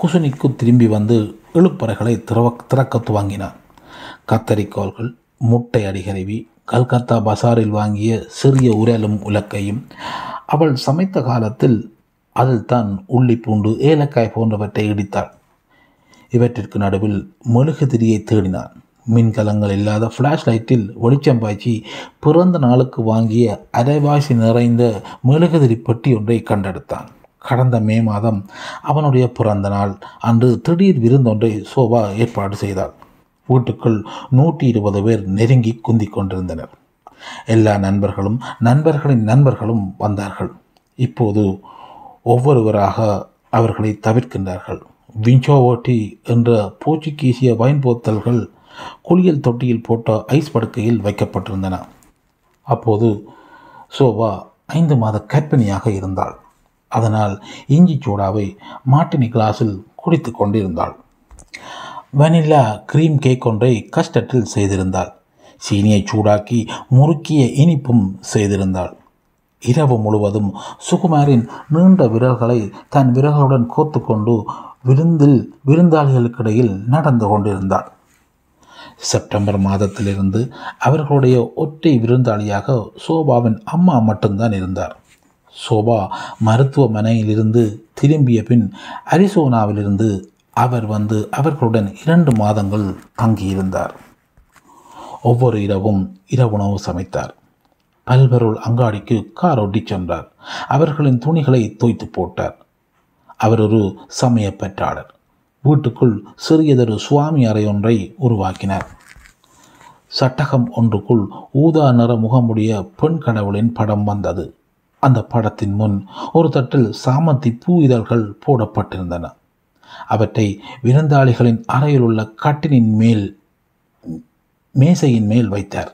குசுனிக்கு திரும்பி வந்து இழுப்பறைகளை திறவ திறக்க துவங்கினான். கத்தரிக்கோள்கள் முட்டை அடிகருவி கல்கத்தா பசாரில் வாங்கிய சிறிய உரலும் உலக்கையும் அவள் சமைத்த காலத்தில் அதில் தான் உள்ளி பூண்டு ஏலக்காய் போன்றவற்றை இடித்தாள். இவற்றிற்கு நடுவில் மெழுகுதிரியை தேடினான். மின்கலங்கள் இல்லாத ஃப்ளாஷ் லைட்டில் வெளிச்சம் பாய்ச்சி பிறந்த நாளுக்கு வாங்கிய அரைவாசி நிறைந்த மெழுகுதிரி பெட்டி ஒன்றை கண்டெடுத்தான். கடந்த மே மாதம் அவனுடைய பிறந்த நாள். அன்று திடீர் விருந்தொன்றை சோபா ஏற்பாடு செய்தாள். வீட்டுக்குள் நூற்றி இருபது பேர் நெருங்கி குந்தி கொண்டிருந்தனர். எல்லா நண்பர்களும் நண்பர்களின் நண்பர்களும் வந்தார்கள். இப்போது ஒவ்வொருவராக அவர்களை தவிர்க்கின்றார்கள். விஞ்சோவோட்டி என்ற போர்ச்சுகீசிய வைன் போத்தல்கள் குளியல் தொட்டியில் போட்ட ஐஸ் படுக்கையில் வைக்கப்பட்டிருந்தன. அப்போது சோபா ஐந்து மாத கற்பிணியாக இருந்தாள். அதனால் இஞ்சி சூடாவை மாட்டினி கிளாஸில் குடித்து கொண்டிருந்தாள். வெனிலா கிரீம் கேக் ஒன்றை கஸ்டட்டில் செய்திருந்தாள். சீனியை சூடாக்கி முறுக்கிய இனிப்பும் செய்திருந்தாள். இரவு முழுவதும் சுகுமாரின் நீண்ட விரல்களை தன் விரல்களுடன் கோத்து கொண்டு விருந்தில் விருந்தாளிகளுக்கிடையில் நடந்து கொண்டிருந்தாள் செப்டம்பர் மாதத்திலிருந்து அவர்களுடைய ஒற்றை விருந்தாளியாக சோபாவின் அம்மா மட்டும்தான் இருந்தார். சோபா மருத்துவமனையிலிருந்து திரும்பிய பின் அரிசோனாவிலிருந்து அவர் வந்து அவர்களுடன் இரண்டு மாதங்கள் தங்கியிருந்தார். ஒவ்வொரு இரவும் இரவுணவு சமைத்தார். பல்பொருள் அங்காடிக்கு கார் ஒட்டிச் சென்றார். அவர்களின் துணிகளை தோய்த்து போட்டார். அவர் ஒரு சமய பெற்றாளர். வீட்டுக்குள் சிறியதொரு சுவாமி அறை ஒன்றை உருவாக்கினார். சட்டகம் ஒன்றுக்குள் ஊதா நிற முகமுடைய பெண் கடவுளின் படம் வந்தது. அந்த படத்தின் முன் ஒரு தட்டில் சாமந்தி பூ இதழ்கள் போடப்பட்டிருந்தன. அவற்றை விருந்தாளிகளின் அறையில் உள்ள கட்டினின் மேல் மேசையின் மேல் வைத்தார்.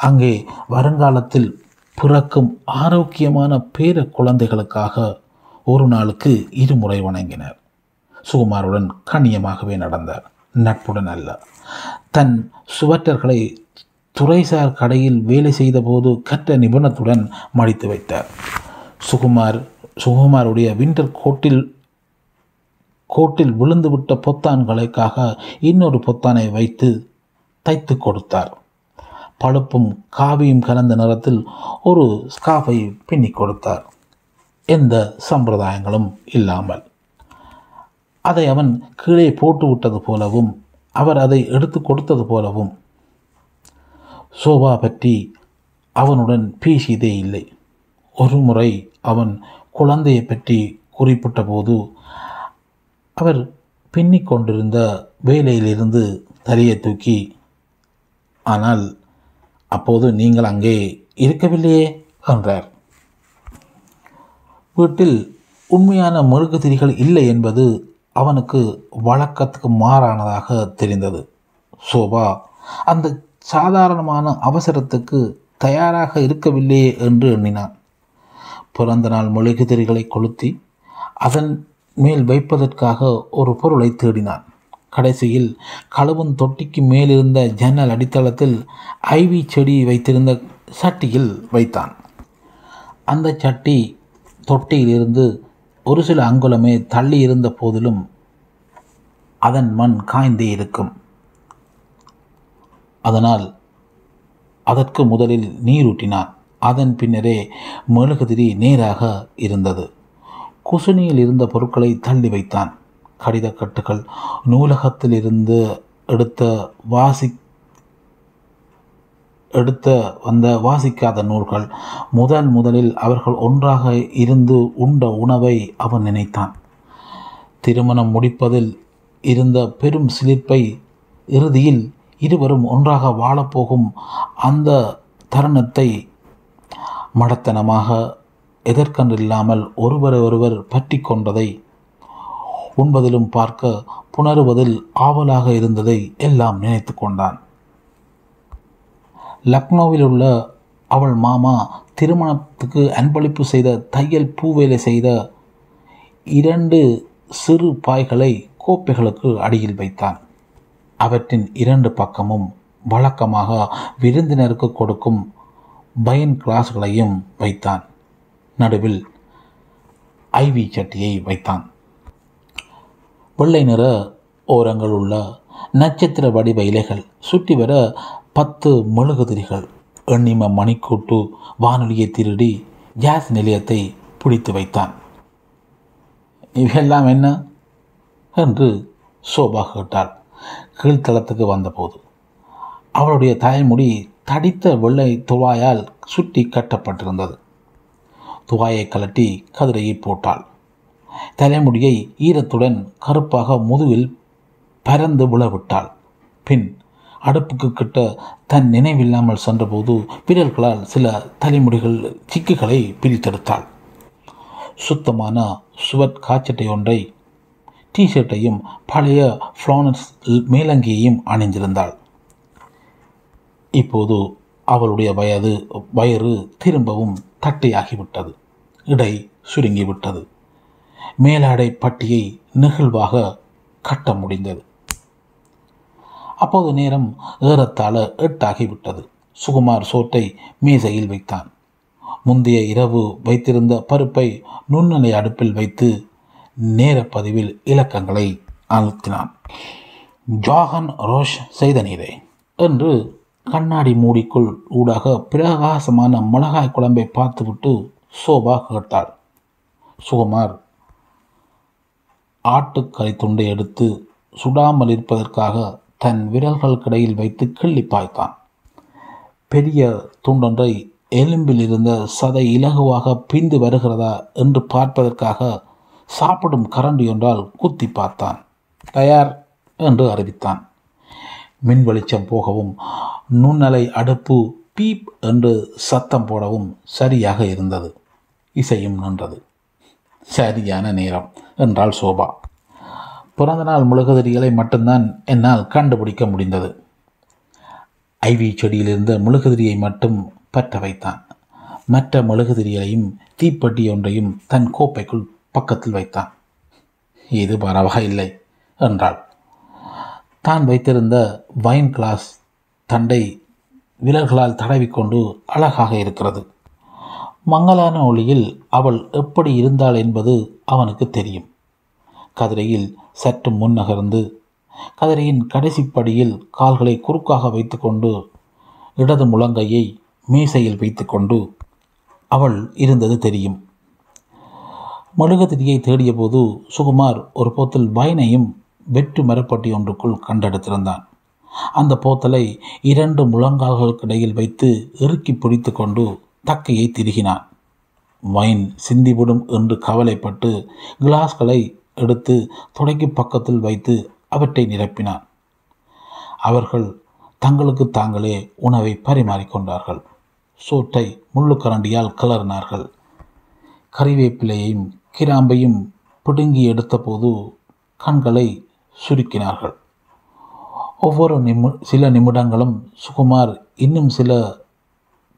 அங்கே வருங்காலத்தில் பிறக்கும் ஆரோக்கியமான பேர குழந்தைகளுக்காக ஒரு நாளுக்கு இருமுறை வணங்கினார். சுகுமாருடன் கண்ணியமாகவே நடந்தார். நட்புடன் அல்ல. தன் சுவற்றர்களை துறைசார் கடையில் வேலை செய்தபோது கற்ற நிபுணத்துடன் மடித்து வைத்தார். சுகுமார் சுகுமாருடைய விண்டர் கோட்டில் கோட்டில் விழுந்துவிட்ட பொத்தான்களுக்காக இன்னொரு பொத்தானை வைத்து தைத்து கொடுத்தார். பழுப்பும் காவியும் கலந்த நிறத்தில் ஒரு ஸ்காஃபை பின்னி கொடுத்தார். எந்த சம்பிரதாயங்களும் இல்லாமல். அதை அவன் கீழே போட்டு விட்டது போலவும் அவர் அதை எடுத்து கொடுத்தது போலவும். சோபா பற்றி அவனுடன் பேசியதே இல்லை. ஒரு முறை அவன் குழந்தையை பற்றி குறிப்பிட்ட போது அவர் பின்னிக் கொண்டிருந்த வேலையிலிருந்து தலையை தூக்கி ஆனால் அப்போது நீங்கள் அங்கே இருக்கவில்லையே? என்றார். வீட்டில் உண்மையான மெழுகுதிரிகள் இல்லை என்பது அவனுக்கு வழக்கத்துக்கு மாறானதாக தெரிந்தது. சோபா அந்த சாதாரணமான அவசரத்துக்கு தயாராக இருக்கவில்லையே என்று எண்ணினான். பிறந்த நாள் மெழுகுதிரிகளை கொளுத்தி அதன் மேல் வைப்பதற்காக ஒரு பொருளை தேடினான். கடைசியில் கழுவும் தொட்டிக்கு மேலிருந்த ஜன்னல் அடித்தளத்தில் ஐவி செடி வைத்திருந்த சட்டியில் வைத்தான். அந்த சட்டி தொட்டியிலிருந்து ஒரு சில அங்குலமே தள்ளி இருந்த போதிலும் அதன் மண் காய்ந்தே இருக்கும். அதனால் அதற்கு முதலில் நீரூட்டினான். அதன் பின்னரே மெழுகுதிரி நேராக இருந்தது. குசுனியில் இருந்த பொருட்களை தள்ளி வைத்தான். கடிதக்கட்டுகள் நூலகத்தில் இருந்து எடுத்த வாசி எடுத்த வந்த வாசிக்காத நூல்கள் முதன் முதலில் அவர்கள் ஒன்றாக இருந்து உண்ட உணவை அவன் நினைத்தான். திருமணம் முடிப்பதில் இருந்த பெரும் சிலிர்ப்பை இறுதியில் இருவரும் ஒன்றாக வாழப்போகும் அந்த தருணத்தை மடத்தனமாக எதற்கன்றில்லாமல் ஒருவரை ஒருவர் பற்றி கொண்டதை உண்பதிலும் பார்க்க புணருவதில் ஆவலாக இருந்ததை எல்லாம் நினைத்து கொண்டான். லக்னோவில் உள்ள அவள் மாமா திருமணத்துக்கு அன்பளிப்பு செய்த தையல் பூவேலை செய்த இரண்டு சிறு பாய்களை கோப்பைகளுக்கு அடியில் வைத்தான். அவற்றின் இரண்டு பக்கமும் வழக்கமாக விருந்தினருக்கு கொடுக்கும் பயன் கிளாஸ்களையும் வைத்தான். நடுவில் ஐவி சட்டியை வைத்தான். வெள்ளை நிற ஓரங்கள் உள்ள நட்சத்திர வடிவ இலைகள் சுற்றி வர பத்து மெழுகுதிரிகள் எண்ணிம மணிக்கூட்டு வானொலியை திருடி கேஸ் நிலையத்தை பிடித்து வைத்தான். இவையெல்லாம் என்ன? என்று சோபா கேட்டாள். கீழ்த்தளத்துக்கு வந்தபோது. அவளுடைய தாய்மொழி தடித்த வெள்ளை துவாயால் சுற்றி கட்டப்பட்டிருந்தது. துவாயை கலட்டி கதிரையை போட்டாள். தலைமுடியை ஈரத்துடன் கருப்பாக முதுகில் பறந்து விழவிட்டாள். பின் அடுப்புக்கு கிட்ட தன் நினைவில்லாமல் சென்றபோது பிறர்களால் சில தலைமுடிகள் சிக்குகளை பிரித்தெடுத்தாள். சுத்தமான சுவட் காய்ச்சட்டை ஒன்றை டிஷர்ட்டையும் பழைய ஃப்ளானஸ் மேலங்கியையும் அணிந்திருந்தாள். இப்போது அவளுடைய வயது வயிறு திரும்பவும் தட்டையாகிவிட்டது. இடை சுருங்கிவிட்டது. மேலாடை பட்டியை நெகிழ்வாக கட்ட முடிந்தது. அப்போது நேரம் ஏறத்தாழ எட்டாகிவிட்டது. சுகுமார் சோற்றை மீசையில் வைத்தான். முந்தைய இரவு வைத்திருந்த பருப்பை நுண்ணலை அடுப்பில் வைத்து நேரப்பதிவில் இலக்கங்களை அழுத்தினான். ஜாகன் ரோஷ் செய்த நீரே என்று கண்ணாடி மூடிக்குள் ஊடாக பிரகாசமான மிளகாய் குழம்பை பார்த்துவிட்டு சோபா கேட்டாள். சுகுமார் ஆட்டுக்கறி துண்டை எடுத்து சுடாமல் இருப்பதற்காக தன் விரல்களுக்கிடையில் வைத்து கிள்ளி பாய்த்தான். பெரிய துண்டொன்றை எலும்பில் இருந்த சதை இலகுவாக பிந்து வருகிறதா என்று பார்ப்பதற்காக சாப்பிடும் கரண்டி ஒன்றால் குத்தி பார்த்தான். தயார் என்று அறிவித்தான். மின் வெளிச்சம் போகவும் நுண்ணலை அடுப்பு பீப் என்று சத்தம் போடவும் சரியாக இருந்தது. இசையும் நின்றது. சரியான நேரம் என்றாள் சோபா. பிறந்தநாள் முழுகுதிரிகளை மட்டும்தான் என்னால் கண்டுபிடிக்க முடிந்தது. ஐவி செடியில் இருந்த முழுகுதிரியை மட்டும் பற்ற வைத்தான். மற்ற மெழுகுதிரியையும் தீப்பெட்டி ஒன்றையும் தன் கோப்பைக்குள் பக்கத்தில் வைத்தான். இது பரவாயில்லை என்றாள். தான் வைத்திருந்த வைன் கிளாஸ் தண்டை விரல்களால் தடவிக்கொண்டு அழகாக இருக்கிறது. மங்களான ஒளியில் அவள் எப்படி இருந்தாள் என்பது அவனுக்கு தெரியும். கதிரையில் சற்று முன்னகர்ந்து கதிரையின் கடைசி படியில் கால்களை குறுக்காக வைத்துக்கொண்டு இடது முழங்கையை மீசையில் வைத்துக்கொண்டு அவள் இருந்தது தெரியும். மழுகதிரியை தேடியபோது சுகுமார் ஒரு போத்தில் வைனையும் வெட்டு மரப்பட்டி ஒன்றுக்குள் கண்டெடுத்திருந்தான். அந்த போத்தலை இரண்டு முழங்கால்களுக்கிடையில் வைத்து இறுக்கி பிடித்து கொண்டு தக்கையை திருகினான். வைன் சிந்திவிடும் என்று கவலைப்பட்டு கிளாஸ்களை எடுத்து தொடக்கி பக்கத்தில் வைத்து அவற்றை நிரப்பினான் அவர்கள் தங்களுக்கு தாங்களே உணவை பரிமாறிக்கொண்டார்கள் சோற்றை முள்ளுக்கரண்டியால் கிளறினார்கள். கறிவேப்பிலையையும் கிராம்பையும் பிடுங்கி எடுத்தபோது கண்களை சுருக்கினார்கள். ஒவ்வொரு நிமி சில நிமிடங்களும் சுகுமார் இன்னும் சில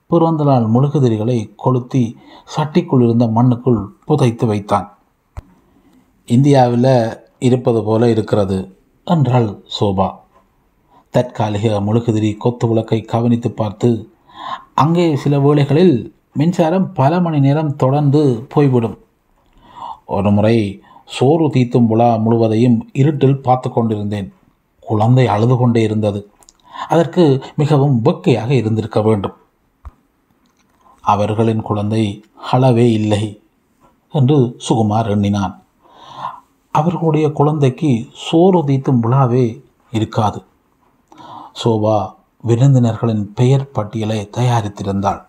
பிறந்தநாள் முழுகுதிரிகளை கொளுத்தி சட்டிக்குள் இருந்த மண்ணுக்குள் புதைத்து வைத்தான். இந்தியாவில் இருப்பது போல இருக்கிறது என்றாள் சோபா. தற்காலிக முழுகுதிரி கொத்து விளக்கை கவனித்து பார்த்து அங்கே சில வேளைகளில் மின்சாரம் பல மணி நேரம் தொடர்ந்து போய்விடும். ஒரு முறை சோறு தீத்தும் விழா முழுவதையும் இருட்டில் பார்த்து கொண்டிருந்தேன். குழந்தை அழுது கொண்டே இருந்தது. அதற்கு மிகவும் வெக்கையாக இருந்திருக்க வேண்டும். அவர்களின் குழந்தை அளவே இல்லை என்று சுகுமார் எண்ணினான். அவர்களுடைய குழந்தைக்கு சோறு உதைத்தும் விழாவே இருக்காது. சோபா விருந்தினர்களின் பெயர் பட்டியலை தயாரித்திருந்தாள்.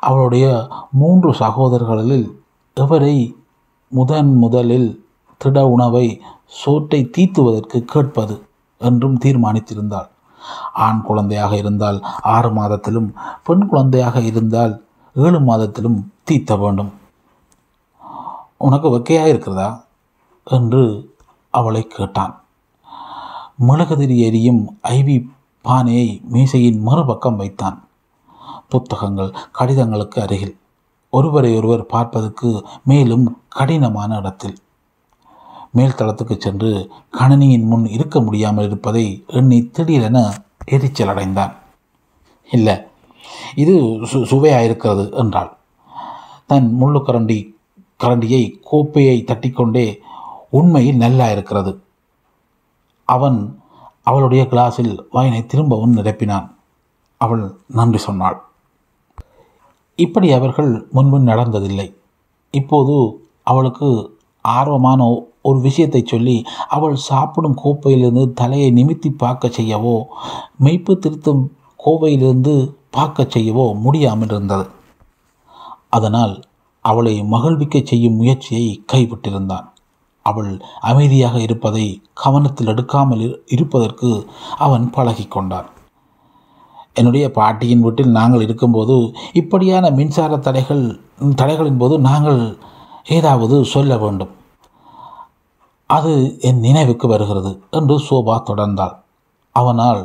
அவளுடைய மூன்று சகோதரர்களில் எவரை முதன் முதலில் திட உணவை சோற்றை தீத்துவதற்கு கேட்பது என்றும் தீர்மானித்திருந்தாள். ஆண் குழந்தையாக இருந்தால் ஆறு மாதத்திலும் பெண் குழந்தையாக இருந்தால் ஏழு மாதத்திலும் தீத்த வேண்டும். உனக்கு வெக்கையாக இருக்கிறதா? என்று அவளை கேட்டான். மிளகுதிரி எரியும் ஐவி பானையை மீசையின் மறுபக்கம் வைத்தான். புத்தகங்கள் கடிதங்களுக்கு அருகில். ஒருவரை ஒருவர் பார்ப்பதற்கு மேலும் கடினமான இடத்தில். மேல்தளத்துக்கு சென்று கணனியின் முன் இருக்க முடியாமல் இருப்பதை எண்ணி திடீரென எரிச்சல் அடைந்தான். இல்லை இது சு சுவையாயிருக்கிறது என்றாள். தன் முள்ளுக்கரண்டி கரண்டியை கோப்பையை தட்டிக்கொண்டே உண்மையில் நல்லா இருக்கிறது. அவன் அவளுடைய கிளாஸில் வாயினை திரும்பவும் நிரப்பினான். அவள் நன்றி சொன்னாள். இப்படி அவர்கள் முன்பு நடந்ததில்லை. இப்போது அவளுக்கு ஆர்வமான ஒரு விஷயத்தை சொல்லி அவள் சாப்பிடும் கோப்பையிலிருந்து தலையை நிமித்தி பார்க்க செய்யவோ மெய்ப்பு திருத்தும் கோவையிலிருந்து பார்க்க செய்யவோ முடியாமல் இருந்தது அதனால் அவளை மகிழ்விக்க செய்யும் முயற்சியை கைவிட்டிருந்தான். அவள் அமைதியாக இருப்பதை கவனத்தில் எடுக்காமல் இருப்பதற்கு அவன் பழகி கொண்டான் என்னுடைய பாட்டியின் வீட்டில் நாங்கள் இருக்கும்போது இப்படியான மின்சார தடைகள் தடைகளின் போது நாங்கள் ஏதாவது சொல்ல வேண்டும். அது என் நினைவுக்கு வருகிறது என்று சோபா தொடர்ந்தாள். அவனால்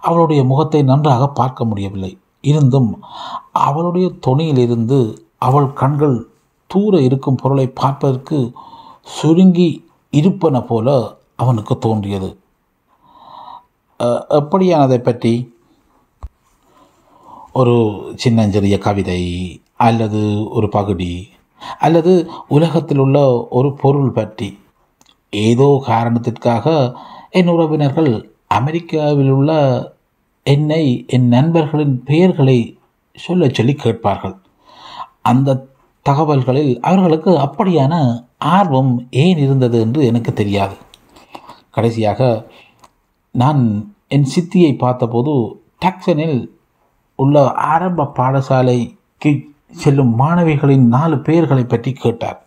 அவளுடைய முகத்தை நன்றாக பார்க்க முடியவில்லை. இருந்தும் அவளுடைய துணியிலிருந்து அவள் கண்கள் தூர இருக்கும் பொருளை பார்ப்பதற்கு சுருங்கி இருப்பன போல அவனுக்கு தோன்றியது. எப்படியானதை பற்றி? ஒரு சின்னஞ்சிறிய கவிதை அல்லது ஒரு பகுதி அல்லது உலகத்தில் உள்ள ஒரு பொருள் பற்றி. ஏதோ காரணத்திற்காக என் உறவினர்கள் அமெரிக்காவில் உள்ள என்னை என் நண்பர்களின் பெயர்களை சொல்ல சொல்லி கேட்பார்கள். அந்த தகவல்களில் அவர்களுக்கு அப்படியான ஆர்வம் ஏன் இருந்தது என்று எனக்கு தெரியாது. கடைசியாக நான் என் சித்தியை பார்த்தபோது டாக்சனில் உள்ள ஆரம்ப பாடசாலைக்கு செல்லும் மாணவிகளின் நாலு பெயர்களை பற்றி கேட்டார்.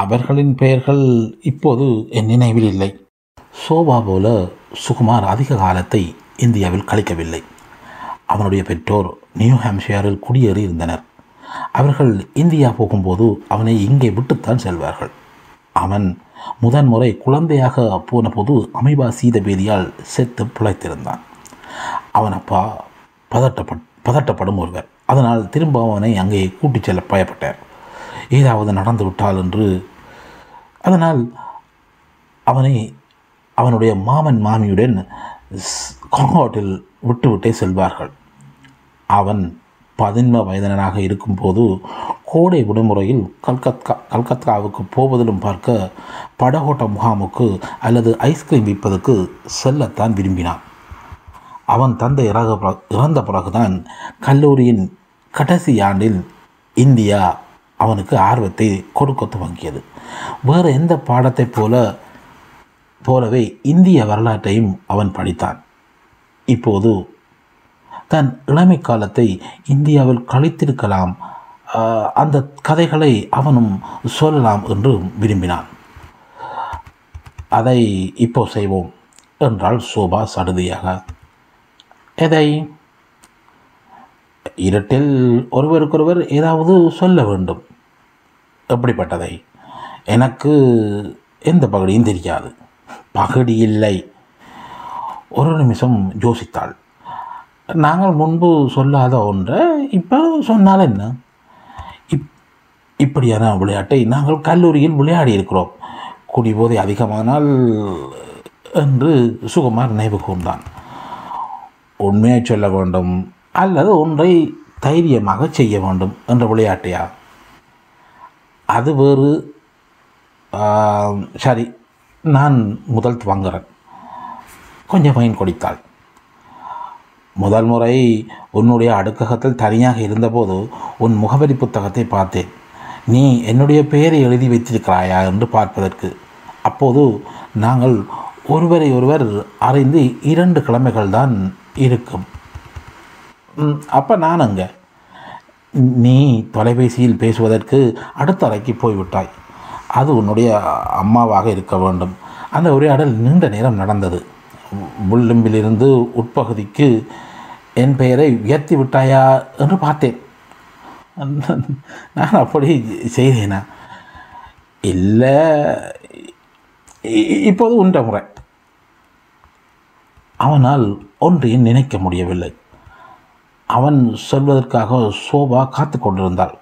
அவர்களின் பெயர்கள் இப்போது என் நினைவில் இல்லை. சோபா போல சுகுமார் அதிக காலத்தை இந்தியாவில் கழிக்கவில்லை. அவனுடைய பெற்றோர் நியூ ஹாம்ஷியரில் குடியேறி இருந்தனர் அவர்கள் இந்தியா போகும்போது அவனை இங்கே விட்டுத்தான் செல்வார்கள். அவன் முதன்முறை குழந்தையாக போன போது அமைபா சீதபேதியால் செத்து பிழைத்திருந்தான். அவன் அப்பா பதட்டப்பட் பதட்டப்படும் ஒருவர். அதனால் திரும்ப அவனை அங்கே கூட்டிச் செல்ல பயப்பட்டார். ஏதாவது நடந்து விட்டால் என்று. அதனால் அவனை அவனுடைய மாமன் மாமியுடன் காங்காட்டில் விட்டுவிட்டே செல்வார்கள். அவன் பதின்ம வயதினராக இருக்கும்போது கோடை விடுமுறையில் கல்கத்தா கல்கத்தாவுக்கு போவதிலும் பார்க்க படகோட்ட முகாமுக்கு அல்லது ஐஸ்கிரீம் விற்பதற்கு செல்லத்தான் விரும்பினான். அவன் தந்தை இறக இறந்த பிறகுதான் கல்லூரியின் கடைசி ஆண்டில் இந்தியா அவனுக்கு ஆர்வத்தை கொடுக்க துவங்கியது. வேறு எந்த பாடத்தைப் போல போலவே இந்திய வரலாற்றையும் அவன் படித்தான். இப்போது தன் இளமை காலத்தை இந்தியாவில் கழித்திருக்கலாம். அந்த கதைகளை அவனும் சொல்லலாம் என்று விரும்பினான். அதை இப்போ செய்வோம் என்றாள் சோபா சடுதியாக. எதை? இருட்டில் ஒருவருக்கொருவர் ஏதாவது சொல்ல வேண்டும். எப்படிப்பட்டதை? எனக்கு எந்த பகுதியும் தெரியாது. பகுதி இல்லை. ஒரு நிமிஷம் யோசித்தாள். நாங்கள் முன்பு சொல்லாத ஒன்றை இப்போ சொன்னால் என்ன? இப் இப்படியான விளையாட்டை நாங்கள் கல்லூரியில் விளையாடி இருக்கிறோம். குடிபோதை அதிகமானால் என்று சுகுமார் நினைவு கூர்ந்தான். உண்மையை சொல்ல வேண்டும் அல்லது ஒன்றை தைரியமாக செய்ய வேண்டும் என்ற விளையாட்டையா? அது வேறு. சரி நான் முதல் துவங்குறேன் கொஞ்சம் ஃபைன் கொடுத்தாள் முதல் முறை உன்னுடைய அடுக்ககத்தில் தனியாக இருந்தபோது உன் முகவரி புத்தகத்தை பார்த்தேன். நீ என்னுடைய பெயரை எழுதி வைத்திருக்கிறாயா என்று பார்ப்பதற்கு. அப்போது நாங்கள் ஒருவரை ஒருவர் அறிந்து இரண்டு கிழமைகள் தான் இருக்கும். ம், அப்போ நான் அங்கே. நீ தொலைபேசியில் பேசுவதற்கு அடுத்த அறைக்கு போய்விட்டாய். அது உன்னுடைய அம்மாவாக இருக்க வேண்டும். அந்த உரையாடல் நீண்ட நேரம் நடந்தது. விளிம்பிலிருந்து உட்பகுதிக்கு என் பெயரை உயர்த்தி விட்டாயா என்று பார்த்தேன். நான் அப்படி செய்தேனா? இல்லை இப்போது உண்ட முறை. அவனால் ஒன்றையும் நினைக்க முடியவில்லை. அவன் சொல்வதற்காக சோபா காத்து கொண்டிருந்தாள்.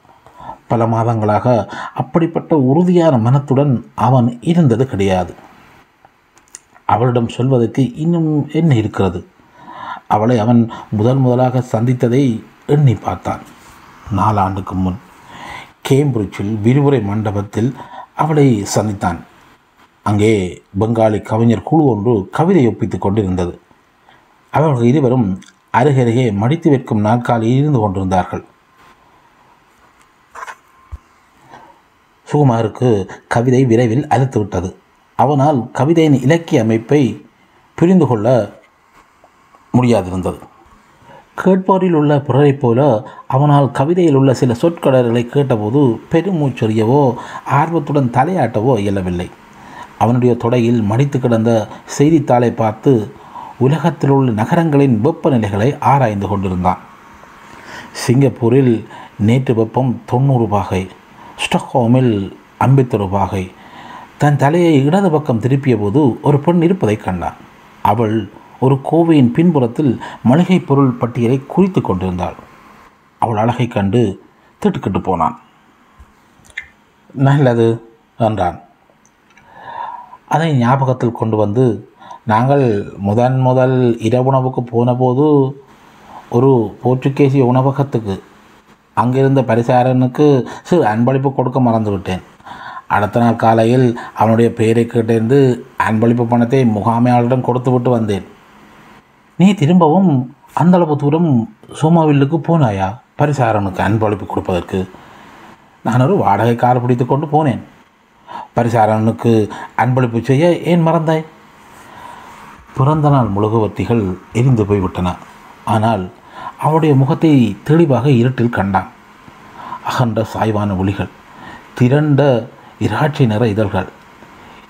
பல மாதங்களாக அப்படிப்பட்ட உறுதியான மனத்துடன் அவன் இருந்தது கிடையாது. அவளிடம் சொல்வதற்கு இன்னும் என்ன இருக்கிறது? அவளை அவன் முதன் முதலாக சந்தித்ததை எண்ணி பார்த்தான். நாலாண்டுக்கு முன் கேம்பிரிட்ஜில் விரிவுரை மண்டபத்தில் அவளை சந்தித்தான். அங்கே பெங்காலி கவிஞர் குழு ஒன்று கவிதை ஒப்பித்துக் கொண்டிருந்தது. அவர்கள் இருவரும் அருகருகே மடித்து வைக்கும் நாற்காலியில் இருந்து கொண்டிருந்தார்கள். சுகுமாருக்கு கவிதை விரைவில் அழுத்துவிட்டது அவனால் கவிதையின் இலக்கிய அமைப்பை புரிந்து கொள்ள முடியாதிருந்தது. கேட்பாரில் உள்ள பிறரைப் போல அவனால் கவிதையில் உள்ள சில சொற்கடல்களை கேட்டபோது பெருமூச்சொறியவோ ஆர்வத்துடன் தலையாட்டவோ இயலவில்லை. அவனுடைய தொடையில் மடித்து கிடந்த செய்தித்தாளை பார்த்து உலகத்தில் உள்ள நகரங்களின் வெப்பநிலைகளை ஆராய்ந்து கொண்டிருந்தான். சிங்கப்பூரில் நேற்று வெப்பம் தொண்ணூறு பாகை ஸ்டக்ஹோமில் ஐம்பத்தொரு பாகை. தன் தலையை இடது பக்கம் திருப்பிய போது ஒரு பெண் இருப்பதைக் கண்டான். அவள் ஒரு கோவையின் பின்புறத்தில் மளிகை பொருள் பட்டியலை குறித்து கொண்டிருந்தாள். அவள் அழகைக் கண்டு திட்டுக்கிட்டு போனான். நல்லது என்றான். அதை ஞாபகத்தில் கொண்டு வந்து நாங்கள் முதன் முதல் இரவுணவுக்கு போனபோது ஒரு போர்ச்சுகேசிய உணவகத்துக்கு அங்கிருந்த பரிசாரனுக்கு சிறு அன்பளிப்பு கொடுக்க மறந்துவிட்டேன். அடுத்த நாள் காலையில் அவனுடைய பெயரை கேட்டேந்து அன்பளிப்பு பணத்தை முகாமையாளரிடம் கொடுத்து விட்டு வந்தேன். நீ திரும்பவும் அந்தளவு தூரம் சோமாவில்லுக்கு போனாயா? பரிசாரனுக்கு அன்பளிப்பு கொடுப்பதற்கு. நான் ஒரு வாடகை கார் பிடித்து கொண்டு போனேன். பரிசாரனுக்கு அன்பளிப்பு செய்ய ஏன் மறந்தாய்? பிறந்த நாள் முழுகுவர்த்திகள் எரிந்து போய்விட்டன. ஆனால் அவளுடைய முகத்தை தெளிவாக இருட்டில் கண்டான். அகன்ற சாய்வான ஒளிகள் திரண்ட இராட்சி நிற இதழ்கள்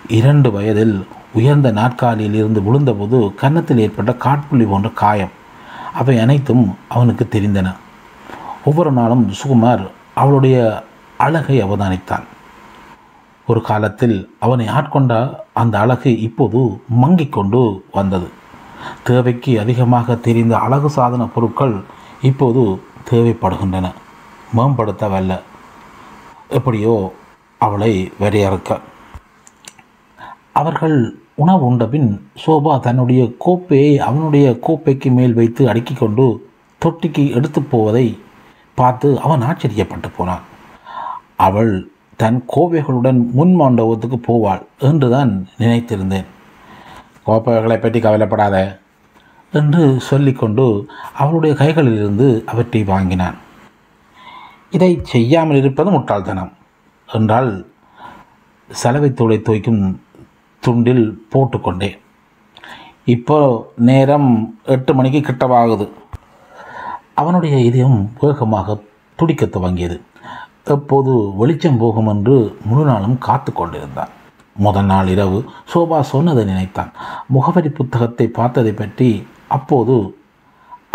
இரண்டு வயதில் உயர்ந்த நாற்காலியில் இருந்து விழுந்தபோது கன்னத்தில் ஏற்பட்ட காட்புள்ளி போன்ற காயம். அவை அனைத்தும் அவனுக்கு தெரிந்தன. ஒவ்வொரு நாளும் சுகுமார் அவளுடைய அழகை அவதானித்தான். ஒரு காலத்தில் அவனை ஆட்கொண்ட அந்த அழகு இப்போது மங்கிக் கொண்டு வந்தது. தேவைக்கு அதிகமாக தெரிந்த அழகு சாதன பொருட்கள் இப்போது தேவைப்படுகின்றன. மேம்படுத்தவல்ல. எப்படியோ அவளை வரையறுக்க. அவர்கள் உணவு உண்டபின் சோபா தன்னுடைய கோப்பையை அவனுடைய கோப்பைக்கு மேல் வைத்து அடுக்கிக் கொண்டு தொட்டிக்கு எடுத்து போவதை பார்த்து அவன் ஆச்சரியப்பட்டு போனான். அவள் தன் கோவைகளுடன் முன் மண்டபத்துக்கு போவாள் என்றுதான் நினைத்திருந்தேன். கோப்பைகளை பற்றி கவலைப்படாத என்று சொல்லிக்கொண்டு அவளுடைய கைகளிலிருந்து அவற்றை வாங்கினான். இதை செய்யாமல் இருப்பது முட்டாள்தனம். என்றால் சலவைத்தூளை துவைக்கும் துண்டில் போட்டுக்கொண்டேன். இப்போ நேரம் எட்டு மணிக்கு கிட்டவாகுது. அவனுடைய இதயம் வேகமாக துடிக்க துவங்கியது. எப்போது வெளிச்சம் போகும் என்று முழு நாளும் காத்து கொண்டிருந்தான். முதல் நாள் இரவு சோபா சொன்னதை நினைத்தான். முகவரி புத்தகத்தை பார்த்ததை பற்றி அப்போது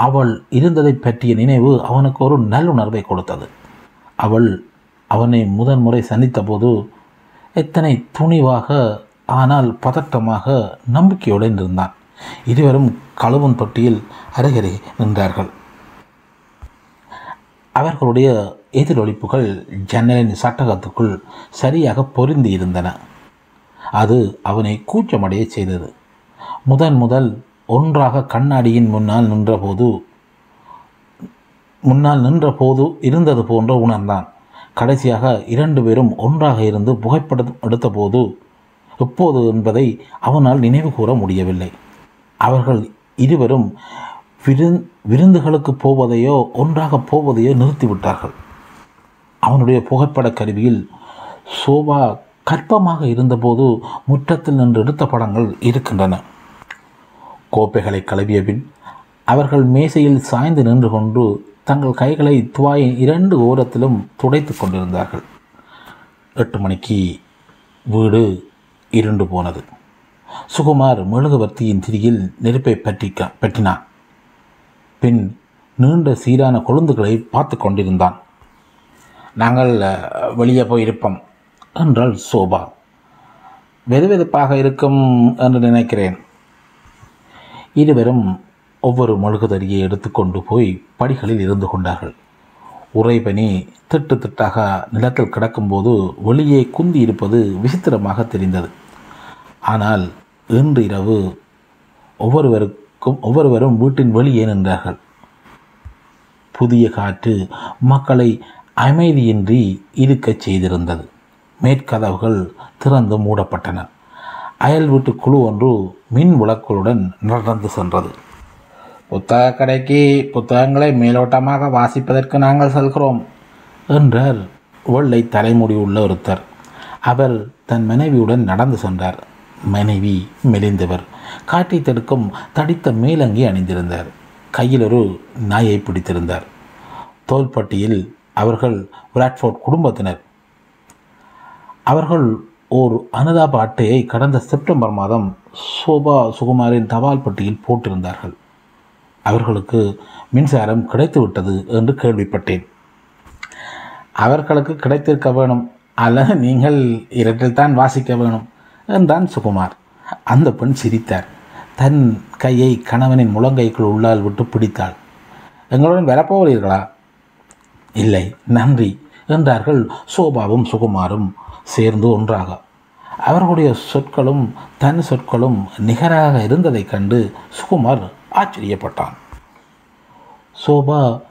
அவள் இருந்ததை பற்றிய நினைவு அவனுக்கு ஒரு நல்லுணர்வை கொடுத்தது. அவள் அவனை முதன் முறை சந்தித்தபோது எத்தனை துணிவாக ஆனால் பதட்டமாக நம்பிக்கையுடன் இருந்தான் இருவரும் கழுவும் தொட்டியில் அருகரே நின்றார்கள். அவர்களுடைய எதிரொலிப்புகள் ஜன்னலின் சட்டகத்துக்குள் சரியாக பொருந்தி இருந்தன அது அவனை கூச்சமடைய செய்தது. முதன் முதல் ஒன்றாக கண்ணாடியின் முன்னால் நின்றபோது முன்னால் நின்றபோது இருந்தது போன்ற உணர்ந்தான். கடைசியாக இரண்டு பேரும் ஒன்றாக இருந்து புகைப்படம் எடுத்தபோது எப்போது என்பதை அவனால் நினைவு கூற முடியவில்லை. அவர்கள் இருவரும் விருந் விருந்துகளுக்கு போவதையோ ஒன்றாக போவதையோ நிறுத்திவிட்டார்கள். அவனுடைய புகைப்பட கருவியில் சோபா கற்பமாக இருந்தபோது முற்றத்தில் நின்று எடுத்த படங்கள் இருக்கின்றன. கோப்பைகளை கழுவிய பின் அவர்கள் மேசையில் சாய்ந்து நின்று கொண்டு தங்கள் கைகளை துவாயின் இரண்டு ஓரத்திலும் துடைத்து கொண்டிருந்தார்கள். எட்டு மணிக்கு வீடு இருண்டு போனது. சுகுமார் மெழுகுவர்த்தியின் திரியில் நெருப்பை பற்றிக்க பற்றினான். பின் நீண்ட சீரான கொழுந்துகளை பார்த்து கொண்டிருந்தான். நாங்கள் வெளியே போயிருப்போம் என்றாள் சோபா. வெதுவெதுப்பாக இருக்கும் என்று நினைக்கிறேன். இருவரும் ஒவ்வொரு மெழுகுதறியை எடுத்துக்கொண்டு போய் படிகளில் இருந்து கொண்டார்கள். உறைபனி திட்டு திட்டாக நிலத்தில் கிடக்கும்போது வெளியே குந்தி இருப்பது விசித்திரமாக தெரிந்தது. ஆனால் இன்று இரவு ஒவ்வொருவருக்கும் ஒவ்வொருவரும் வீட்டின் வெளியே நின்றார்கள். புதிய காற்று மக்களை அமைதியின்றி இருக்கச் செய்திருந்தது. மேற்கதவுகள் திறந்து மூடப்பட்டன. அயல் வீட்டு குழு ஒன்று மின் விளக்குகளுடன் நடந்து சென்றது. புத்தக கடைக்கு புத்தகங்களை மேலோட்டமாக வாசிப்பதற்கு நாங்கள் செல்கிறோம் என்றார் வெள்ளை தலைமுடி உள்ள ஒருத்தர். அவர் தன் மனைவியுடன் நடந்து சென்றார். மனைவி மெலிந்தவர். காட்டி தடுக்கும் தடித்த மேலங்கி அணிந்திருந்தார். கையில் ஒரு நாயை பிடித்திருந்தார். தோள்பட்டியில் அவர்கள் பிராட்ஃபோர்ட் குடும்பத்தினர். அவர்கள் ஓர் அனுதாப அட்டையை கடந்த செப்டம்பர் மாதம் சோபா சுகுமாரின் தபால் பட்டியில் போட்டிருந்தார்கள். அவர்களுக்கு மின்சாரம் கிடைத்துவிட்டது என்று கேள்விப்பட்டேன். அவர்களுக்கு கிடைத்திருக்க வேணும் அல்லது நீங்கள் இரட்டில்தான் வாசிக்க வேணும் என்றான் சுகுமார். அந்த பெண் சிரித்தார். தன் கையை கணவனின் முழங்கைக்குள் உள்ளால் விட்டு பிடித்தாள். எங்களுடன் வரப்போகிறீர்களா? இல்லை நன்றி என்றார்கள் சோபாவும் சுகுமாரும் சேர்ந்து ஒன்றாக. அவர்களுடைய சொற்களும் தன் சொற்களும் நிகராக இருந்ததைக் கண்டு சுகுமார் ஆச்சரியப்பட்டான். சோபா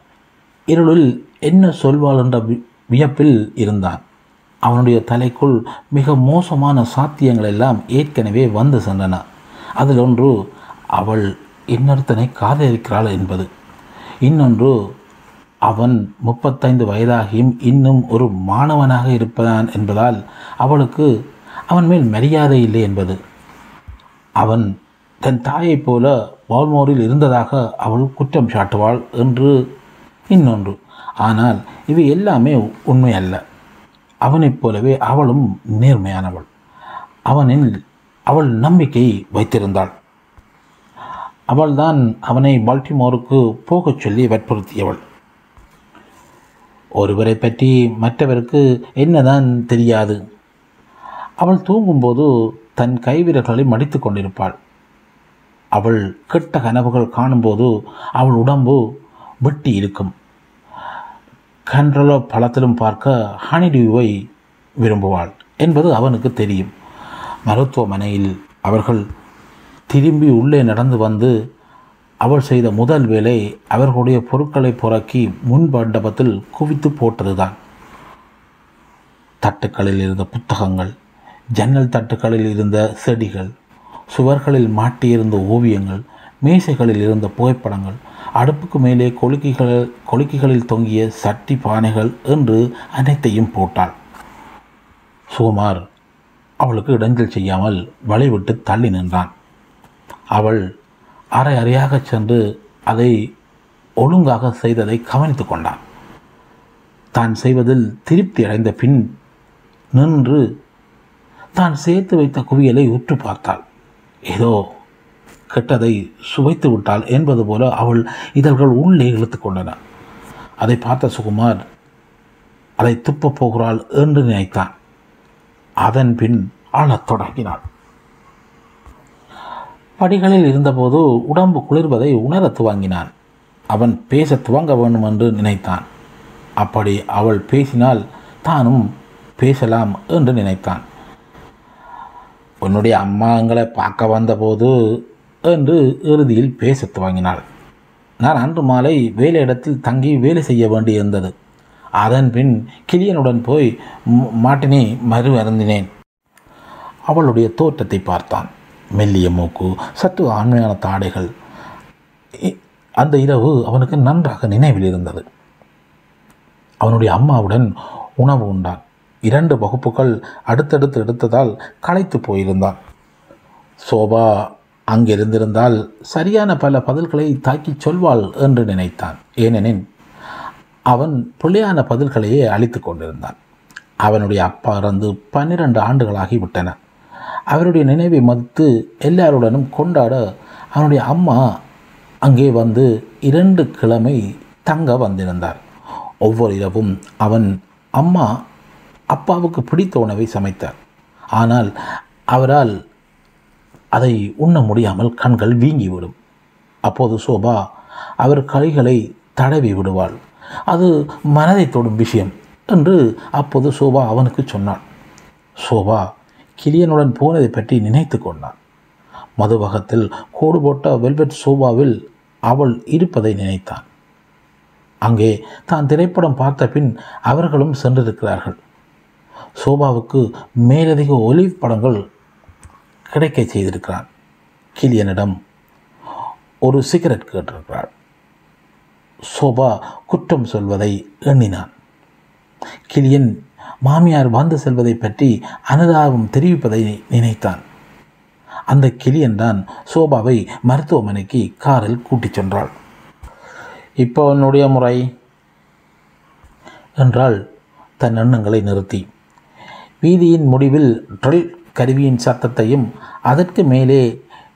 இருளில் என்ன சொல்வாள் என்ற வியப்பில் இருந்தான். அவனுடைய தலைக்குள் மிக மோசமான சாத்தியங்கள் எல்லாம் ஏற்கனவே வந்து சென்றன. அதில் ஒன்று அவள் இன்னொருத்தனை காதலிக்கிறாள் என்பது. இன்னொன்று அவன் முப்பத்தைந்து வயதாகியும் இன்னும் ஒரு மாணவனாக இருப்பதான் என்பதால் அவளுக்கு அவன் மேல் மரியாதை இல்லை என்பது. அவன் தன் தாயைப் போல பால்மோரில் இருந்ததாக அவள் குற்றம் சாட்டுவாள் என்று இன்னொன்று. ஆனால் இவை எல்லாமே உண்மை அல்ல அவனைப் போலவே அவளும் நேர்மையானவள். அவனில் அவள் நம்பிக்கை வைத்திருந்தாள். அவள்தான் அவனை பால்டிமோருக்கு போகச் சொல்லி வற்புறுத்தியவள். ஒருவரை பற்றி மற்றவருக்கு என்னதான் தெரியாது. அவள் தூங்கும்போது தன் கைவிரல்களை மடித்து கொண்டிருப்பாள். அவள் கெட்ட கனவுகள் காணும்போது அவள் உடம்பு வெட்டி இருக்கும் கன்றலோ பழத்திலும் பார்க்க ஹனிடியூவை விரும்புவாள் என்பது அவனுக்கு தெரியும். மருத்துவமனையில் அவர்கள் திரும்பி உள்ளே நடந்து வந்து அவள் செய்த முதல் வேலை அவர்களுடைய பொருட்களை புறக்கி முன் மண்டபத்தில் குவித்து போட்டதுதான். தட்டுக்களில் இருந்த புத்தகங்கள் ஜன்னல் தட்டுக்களில் இருந்த செடிகள் சுவர்களில் மாட்டியிருந்த ஓவியங்கள் மேசைகளில் இருந்த புகைப்படங்கள் அடுப்புக்கு மேலே கொலுக்கிகள் கொலுக்கிகளில் தொங்கிய சட்டி பானைகள் என்று அனைத்தையும் போட்டாள். சுகுமார் அவளுக்கு இடைஞ்சல் செய்யாமல் வழிவிட்டு தள்ளி நின்றான். அவள் அரை அறையாகச் சென்று அதை ஒழுங்காக செய்ததை கவனித்து கொண்டான். தான் செய்வதில் திருப்தி அடைந்த பின் நின்று தான் சேர்த்து வைத்த குவியலை உற்று பார்த்தாள். ஏதோ கெட்டதை சுவைத்து விட்டாள் என்பது போல அவள் இதழ்கள் உள்ளே இழுத்து கொண்டன. அதை பார்த்த சுகுமார் அதை துப்பப் போகிறாள் என்று நினைத்தான். அதன் பின் அழத் தொடங்கினாள். படிகளில் இருந்தபோது உடம்பு குளிர்வதை உணரத் துவங்கினான். அவன் பேசத் துவங்க வேண்டும் என்று நினைத்தான். அப்படி அவள் பேசினால் தானும் பேசலாம் என்று நினைத்தான். உன்னுடைய அம்மா எங்களை பார்க்க வந்தபோது என்று இறுதியில் பேசத் துவங்கினாள். நான் அன்று மாலை வேலை இடத்தில் தங்கி வேலை செய்ய வேண்டியிருந்தது அதன் பின் கிளியனுடன் போய் மாட்டினை மறு அருந்தினேன். அவளுடைய தோற்றத்தை பார்த்தான். மெல்லிய மூக்கு சற்று ஆண்மையான தாடைகள். இ- அந்த இரவு அவனுக்கு நன்றாக நினைவில் இருந்தது. அவனுடைய அம்மாவுடன் உணவு உண்டான். இரண்டு வகுப்புகள் அடுத்தடுத்து எடுத்ததால் களைத்து போயிருந்தான். சோபா அங்கிருந்திருந்தால் சரியான பல பதில்களை தாக்கிச் சொல்வாள் என்று நினைத்தான். ஏனெனில் அவன் பிள்ளையான பதில்களையே அழித்து கொண்டிருந்தான். அவனுடைய அப்பா இறந்து பன்னிரண்டு ஆண்டுகளாகி விட்டன. அவருடைய நினைவை மதித்து எல்லாருடனும் கொண்டாட அவனுடைய அம்மா அங்கே வந்து இரண்டு கிழமை தங்க வந்திருந்தார். ஒவ்வொரு இரவும் அவன் அம்மா அப்பாவுக்கு பிடித்த உணவை சமைத்தார். ஆனால் அவரால் அதை உண்ண முடியாமல் கண்கள் வீங்கிவிடும். அப்போது சோபா அவர் கைகளை தடவி விடுவாள். அது மனதை தொடும் விஷயம் என்று அப்போது சோபா அவனுக்கு சொன்னான் சோபா கிளியனுடன் போனதை பற்றி நினைத்து கொண்டான். மதுவகத்தில் கோடு போட்ட வெல்வெட் சோபாவில் அவள் இருப்பதை நினைத்தான். அங்கே தான் திரைப்படம் பார்த்த பின் அவர்களும் சென்றிருக்கிறார்கள். சோபாவுக்கு மேலதிக ஒலிவ் படங்கள் கிடைக்க செய்திருக்கிறான் கிளியனிடம் ஒரு சிகரெட் கேட்டிருக்கிறாள் சோபா குற்றம் சொல்வதை எண்ணினான். கிளியன் மாமியார் வந்து செல்வதை பற்றி அனுதாபம் தெரிவிப்பதை நினைத்தான். அந்த கிளியன் தான் சோபாவை மருத்துவமனைக்கு காரில் கூட்டிச் சென்றாள். இப்போ உன்னுடைய முறை என்றால் தன் எண்ணங்களை நிறுத்தி. வீதியின் முடிவில் ட்ரில் கருவியின் சத்தத்தையும் அதற்கு மேலே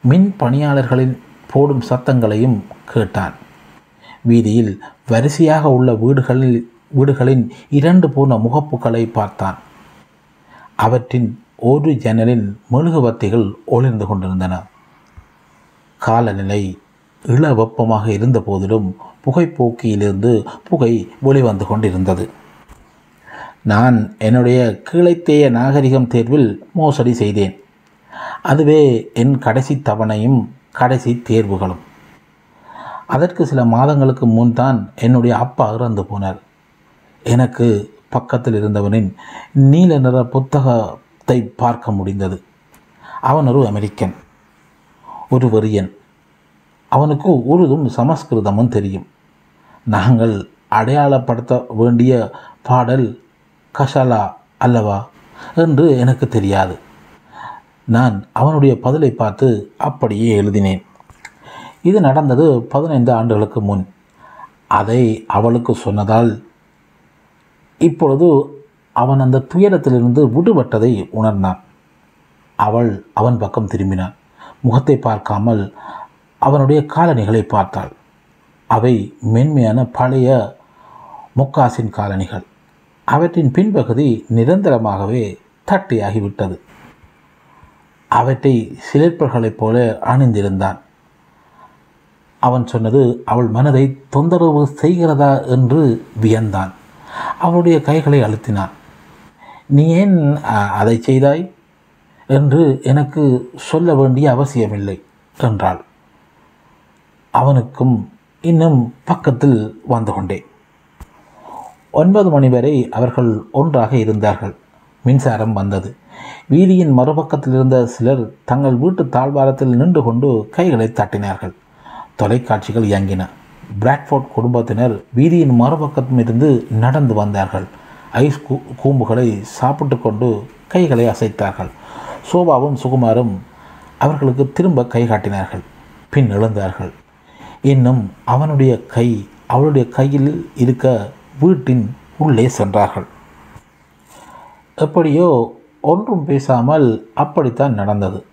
மின் பணியாளர்களின் போடும் சத்தங்களையும் கேட்டான். வீதியில் வரிசையாக உள்ள வீடுகளில் வீடுகளின் இரண்டு பூர்ண முகப்புகளை பார்த்தான். அவற்றின் ஒரு ஜன்னலின் மெழுகுவத்திகள் ஒளிர்ந்து கொண்டிருந்தன. காலநிலை இள வெப்பமாக இருந்த போதிலும் புகைப்போக்கியிலிருந்து புகை வெளிவந்து கொண்டிருந்தது. நான் என்னுடைய கீழைத்தேய நாகரிகம் தேர்வில் மோசடி செய்தேன். அதுவே என் கடைசி தவணையும் கடைசி தேர்வுகளும். அதற்கு சில மாதங்களுக்கு முன் தான் என்னுடைய அப்பா இறந்து போனார். எனக்கு பக்கத்தில் இருந்தவனின் நீல நிற புத்தகத்தை பார்க்க முடிந்தது. அவன் ஒரு அமெரிக்கன் ஒரு வெறியன். அவனுக்கு உருதும் சமஸ்கிருதமும் தெரியும். நாங்கள் அடையாளப்படுத்த வேண்டிய பாடல் கஷாலா அல்லவா என்று எனக்கு தெரியாது. நான் அவனுடைய பதிலை பார்த்து அப்படியே எழுதினேன். இது நடந்தது பதினைந்து ஆண்டுகளுக்கு முன். அதை அவளுக்கு சொன்னதால் இப்பொழுது அவன் அந்த துயரத்திலிருந்து விடுபட்டதை உணர்ந்தான். அவள் அவன் பக்கம் திரும்பினான் முகத்தை பார்க்காமல் அவனுடைய காலணிகளை பார்த்தாள். அவை மென்மையான பழைய முக்காசின் காலணிகள். அவற்றின் பின்பகுதி நிரந்தரமாகவே தட்டியாகிவிட்டது. அவற்றை சிலிர்ப்பர்களைப் போல அணிந்திருந்தான். அவன் சொன்னது அவள் மனதை தொந்தரவு செய்கிறதா? என்று வியந்தான். அவளுடைய கைகளை அழுத்தினான். நீ ஏன் அதை செய்தாய்? என்று எனக்கு சொல்ல வேண்டிய அவசியமில்லை என்றாள். அவனுக்கும் இன்னும் பக்கத்தில் வந்து கொண்டேன். ஒன்பது மணி வரை அவர்கள் ஒன்றாக இருந்தார்கள். மின்சாரம் வந்தது. வீதியின் மறுபக்கத்தில் இருந்த சிலர் தங்கள் வீட்டு தாழ்வாரத்தில் நின்று கொண்டு கைகளை தட்டினார்கள். தொலைக்காட்சிகள் இயங்கின. பிராட்ஃபோர்ட் குடும்பத்தினர் வீதியின் மறுபக்கத்தில் இருந்து நடந்து வந்தார்கள். ஐஸ் கூ கூம்புகளை சாப்பிட்டு கொண்டு கைகளை அசைத்தார்கள். சோபாவும் சுகுமாரும் அவர்களுக்கு திரும்ப கை காட்டினார்கள். பின் எழுந்தார்கள். இன்னும் அவனுடைய கை அவளுடைய கையில் இருக்க வீட்டின் உள்ளே சென்றார்கள். எப்படியோ ஒன்றும் பேசாமல் அப்படித்தான் நடந்தது.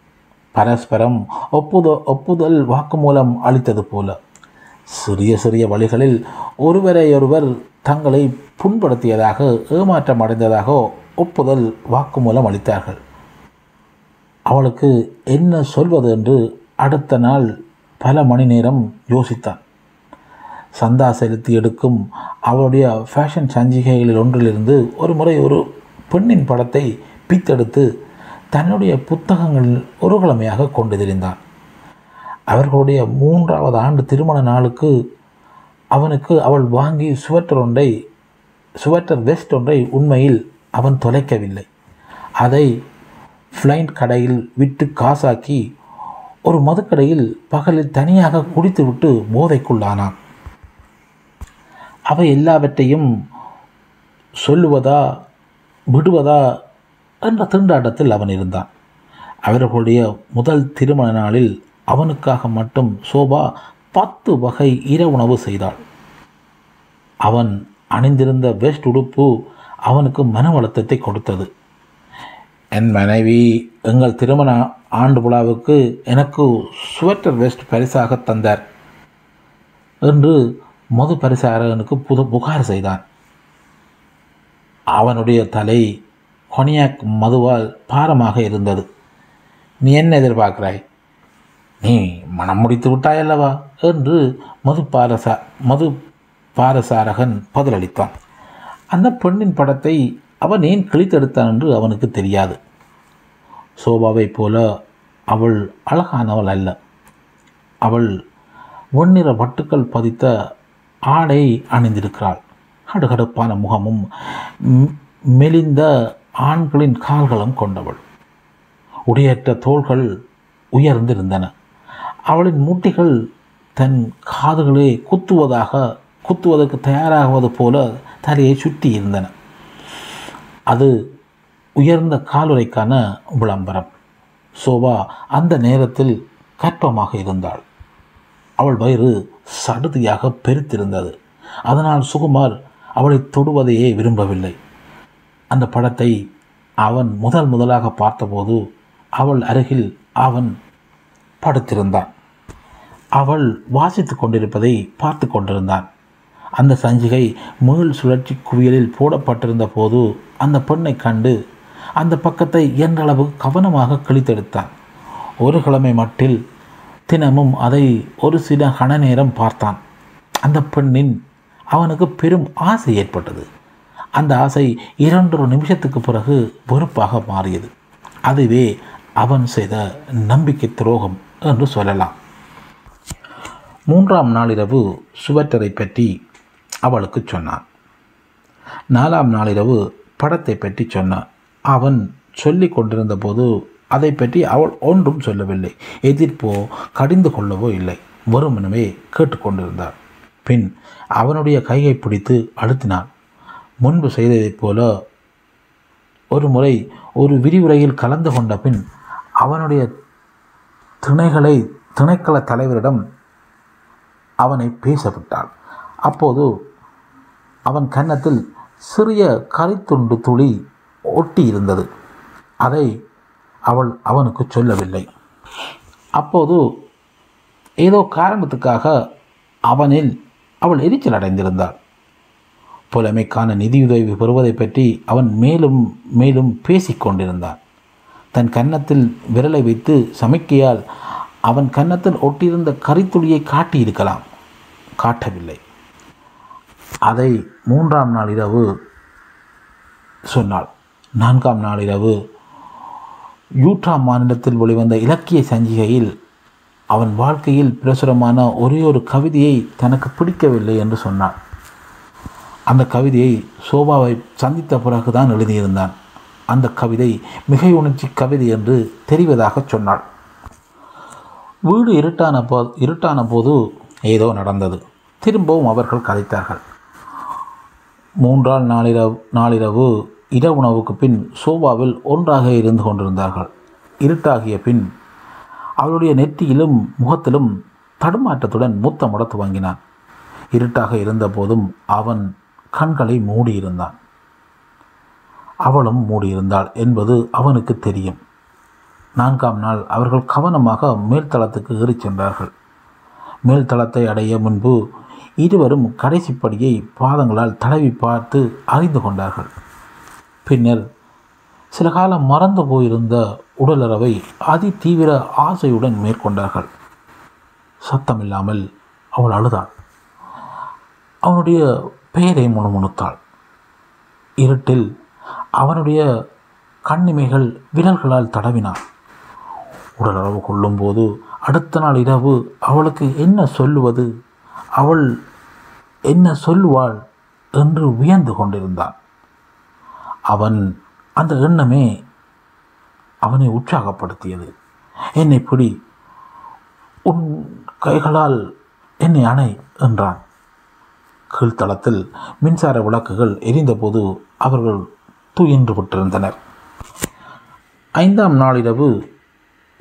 பரஸ்பரம் ஒப்புத ஒப்புதல் வாக்குமூலம் அளித்தது போல. சிறிய சிறிய வழிகளில் ஒருவரையொருவர் தங்களை புண்படுத்தியதாக ஏமாற்றம் அடைந்ததாக ஒப்புதல் வாக்குமூலம் அளித்தார்கள். அவளுக்கு என்ன சொல்வது என்று அடுத்த நாள் பல மணி நேரம் யோசித்தான். சந்தா செலுத்தி எடுக்கும் அவளுடைய ஃபேஷன் சஞ்சிகைகளில் ஒன்றிலிருந்து ஒரு முறை ஒரு பெண்ணின் படத்தை பித்தெடுத்து தன்னுடைய புத்தகங்களில் ஒரு கிழமையாக கொண்டு தெரிந்தான். அவர்களுடைய மூன்றாவது ஆண்டு திருமண நாளுக்கு அவனுக்கு அவள் வாங்கி சுவெட்டர் ஒன்றை சுவெட்டர் வெஸ்ட் ஒன்றை உண்மையில் அவன் தொலைக்கவில்லை. அதை ஃப்ளைண்ட் கடையில் விட்டு காசாக்கி ஒரு மதுக்கடையில் பகலில் தனியாக குடித்துவிட்டு போதைக்குள்ளானான் அவை எல்லாவற்றையும் சொல்லுவதா விடுவதா என்ற திண்டாட்டத்தில் அவன் இருந்தான். அவர்களுடைய முதல் திருமண நாளில் அவனுக்காக மட்டும் சோபா பத்து வகை இரவுணவு செய்தாள். அவன் அணிந்திருந்த வெஸ்ட் உடுப்பு அவனுக்கு மன அழுத்தத்தை கொடுத்தது. என் மனைவி எங்கள் திருமண ஆண்டு விழாவுக்கு எனக்கு ஸ்வெட்டர் வெஸ்ட் பரிசாக தந்தார் என்று மது பரிசாரகனுக்கு புது புகார் செய்தான். அவனுடைய தலை கொனியாக் மதுவால் பாரமாக இருந்தது. நீ என்ன எதிர்பார்க்கிறாய்? நீ மனம் முடித்து விட்டாயல்லவா? என்று மது பாரசா மது பாரசாரகன் பதிலளித்தான். அந்த பெண்ணின் படத்தை அவன் ஏன் கிழித்தெடுத்தான் என்று அவனுக்கு தெரியாது. சோபாவைப் போல அவள் அழகானவள் அல்ல. அவள் வெண்ணிற வட்டுக்கள் பதித்த ஆடை அணிந்திருக்கிறாள். கடுகடுப்பான முகமும் மெலிந்த ஆண்களின் கால்களும் கொண்டவள். உடையற்ற தோள்கள் உயர்ந்திருந்தன. அவளின் முட்டிகள் தன் காதுகளே குத்துவதாக குத்துவதற்கு தயாராகுவது போல தலையை சுற்றி இருந்தன அது உயர்ந்த காலுறைக்கான விளம்பரம். சோபா அந்த நேரத்தில் கற்பமாக இருந்தாள். அவள் வயிறு சடுதியாக பெருத்திருந்தது. அதனால் சுகுமார் அவளை தொடுவதையே விரும்பவில்லை. அந்த படத்தை அவன் முதல் முதலாக பார்த்தபோது அவள் அருகில் அவன் படுத்திருந்தான். அவள் வாசித்து கொண்டிருப்பதை பார்த்து கொண்டிருந்தான். அந்த சஞ்சிகை மீள் சுழற்சி குவியலில் போடப்பட்டிருந்த போது அந்த பெண்ணை கண்டு அந்த பக்கத்தை என்றளவு கவனமாக கிழித்தெடுத்தான். ஒரு கிழமை மட்டில் தினமும் அதை ஒரு சில கண நேரம் பார்த்தான். அந்த பெண்ணின் அவனுக்கு பெரும் ஆசை ஏற்பட்டது. அந்த ஆசை இரண்டொரு நிமிஷத்துக்கு பிறகு வெறுப்பாக மாறியது. அதுவே அவன் செய்த நம்பிக்கை துரோகம் என்று சொல்லலாம். மூன்றாம் நாளிரவு சுவற்றரை பற்றி அவளுக்கு சொன்னான். நாலாம் நாளிரவு படத்தை பற்றி சொன்னான் அவன் சொல்லி கொண்டிருந்த போது அதை பற்றி அவள் ஒன்றும் சொல்லவில்லை. எதிர்ப்போ கடிந்து கொள்ளவோ இல்லை. வெறுமனவே கேட்டுக்கொண்டிருந்தார் பின் அவனுடைய கையை பிடித்து அழுத்தினாள். முன்பு செய்ததைப் போல ஒரு முறை ஒரு விரிவுரையில் கலந்து கொண்ட பின் அவனுடைய திணைகளை திணைக்கள தலைவரிடம் அவனை பேசவிட்டாள். அப்போது அவன் கன்னத்தில் சிறிய கரித்துண்டு துளி ஒட்டி இருந்தது அதை அவள் அவனுக்கு சொல்லவில்லை. அப்போது ஏதோ காரணத்துக்காக அவனில் அவள் எரிச்சல் அடைந்திருந்தாள். புலமைக்கான நிதியுதவி பெறுவதை பற்றி அவன் மேலும் மேலும் பேசிக் கொண்டிருந்தான். தன் கன்னத்தில் விரலை வைத்து சமிக்கையால் அவன் கன்னத்தில் ஒட்டியிருந்த கரித்துளியை காட்டியிருக்கலாம். காட்டவில்லை. அதை மூன்றாம் நாள் இரவு சொன்னாள். நான்காம் நாள் இரவு யூட்ரா மாநிலத்தில் வெளிவந்த இலக்கிய சஞ்சிகையில் அவன் வாழ்க்கையில் பிரசுரமான ஒரே ஒரு கவிதையை தனக்கு பிடிக்கவில்லை என்று சொன்னான். அந்த கவிதையை சோபாவை சந்தித்த பிறகுதான் எழுதியிருந்தான். அந்த கவிதை மிகை உணர்ச்சி கவிதை என்று தெரிவதாக சொன்னாள். வீடு இருட்டான போ இருட்டான போது ஏதோ நடந்தது. திரும்பவும் அவர்கள் கதைத்தார்கள். மூன்றாள் நாளிரவு நாளிரவு இட உணவுக்கு பின் சோபாவில் ஒன்றாக இருந்து கொண்டிருந்தார்கள். இருட்டாகிய பின் அவளுடைய நெற்றியிலும் முகத்திலும் தடுமாற்றத்துடன் முத்தமுட துவங்கினான் இருட்டாக இருந்தபோதும் அவன் கண்களை மூடியிருந்தான். அவளும் மூடியிருந்தாள் என்பது அவனுக்கு தெரியும். நான்காம் நாள் அவர்கள் கவனமாக மேல்தளத்துக்கு ஏறிச் சென்றார்கள். மேல்தளத்தை அடைய முன்பு இருவரும் கடைசிப்படியை பாதங்களால் தடவி பார்த்து அறிந்து கொண்டார்கள். பின்னர் சில காலம் மறந்து போயிருந்த உடலுறவை அதி தீவிர ஆசையுடன் மேற்கொண்டார்கள். சத்தமில்லாமல் அவள் அழுதாள். அவனுடைய பெயரை முணுமுணுத்தாள். இருட்டில் அவனுடைய கண்ணிமைகள் விரல்களால் தடவினாள் உடலுறவு கொள்ளும்போது அடுத்த நாள் இரவு அவளுக்கு என்ன சொல்லுவது அவள் என்ன சொல்லுவாள் என்று வியந்து கொண்டிருந்தான். அவன் அந்த எண்ணமே அவனை உற்சாகப்படுத்தியது. என்னை பிடி உன் கைகளால் என்னை அணை என்றான். கீழ்த்தளத்தில் மின்சார விளக்குகள் எரிந்தபோது அவர்கள் துயின்று விட்டிருந்தனர். ஐந்தாம் நாளிரவு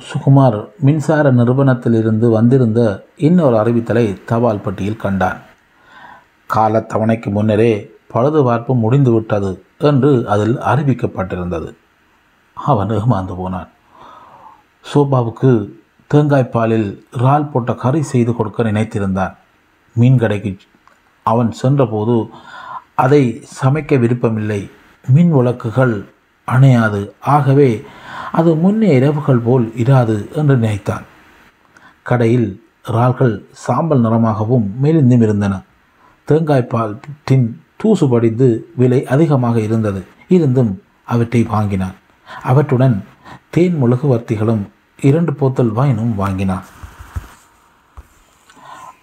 சுகுமார் மின்சார நிறுவனத்திலிருந்து வந்திருந்த இன்னொரு அறிவித்தலை தபால் பெட்டியில் கண்டான். காலத்தவணைக்கு முன்னரே பழுதுபார்ப்பு முடிந்துவிட்டது. என்று அதில் அறிவிக்கப்பட்டிருந்தது. அவன் ஏமாந்து போனான். சோபாவுக்கு தேங்காய் பாலில் இறால் போட்ட கறி செய்து கொடுக்க நினைத்திருந்தான். மீன் கடைக்கு அவன் சென்றபோது அதை சமைக்க விருப்பமில்லை. மின் விளக்குகள் அணையாது. ஆகவே அது முன்னே இரவுகள் போல் இராது என்று நினைத்தான். கடையில் இறால்கள் சாம்பல் நிறமாகவும் மெலிந்தும் இருந்தன தேங்காய்பால் டின் தூசு படிந்து விலை அதிகமாக இருந்தது. இருந்தும் அவற்றை வாங்கினான். அவற்றுடன் தேன் முழுகுவர்த்திகளும் இரண்டு போத்தல் வைனும் வாங்கினான்.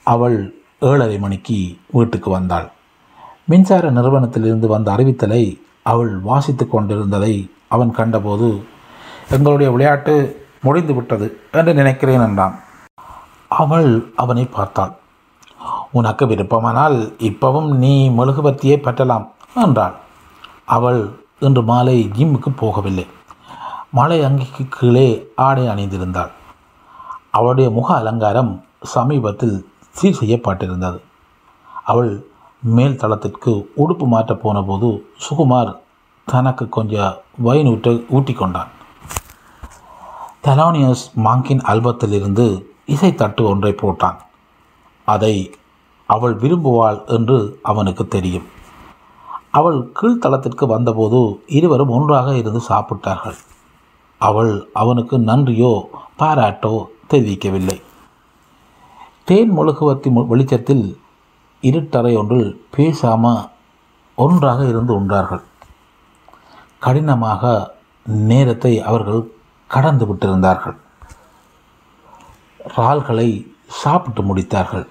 அவள் ஏழரை மணிக்கு வீட்டுக்கு வந்தாள். மின்சார நிறுவனத்திலிருந்து வந்த அறிவித்தலை அவள் வாசித்து கொண்டிருந்ததை அவன் கண்டபோது எங்களுடைய விளையாட்டு முடிந்து விட்டது என்று நினைக்கிறேன் என்றான். அவள் அவனை பார்த்தாள். உனக்கு விருப்பமானால் இப்பவும் நீ மெழுகுவர்த்தியை பற்றலாம் என்றாள். அவள் இன்று மாலை ஜிம்முக்கு போகவில்லை. மாலை அங்கிக்கு கீழே ஆடை அணிந்திருந்தாள். அவளுடைய முக அலங்காரம் சமீபத்தில் சீர் செய்யப்பட்டிருந்தது. அவள் மேல் தளத்திற்கு உடுப்பு மாற்றப் போனபோது சுகுமார் தனக்கு கொஞ்சம் வைன் ஊட்ட ஊட்டிக்கொண்டான் தெலானியஸ் மாங்கின் ஆல்பத்திலிருந்து தட்டு ஒன்றை போட்டான். அதை அவள் விரும்புவாள் என்று அவனுக்கு தெரியும். அவள் கீழ்த்தளத்திற்கு வந்தபோது இருவரும் ஒன்றாக இருந்து சாப்பிட்டார்கள். அவள் அவனுக்கு நன்றியோ பாராட்டோ தெரிவிக்கவில்லை. தேன் முழுகுவத்தி வெளிச்சத்தில் இருட்டறை ஒன்றில் பேசாம ஒன்றாக இருந்து உண்டார்கள். கடினமாக நேரத்தை அவர்கள் கடந்து விட்டிருந்தார்கள். இறால்களை சாப்பிட்டு முடித்தார்கள்.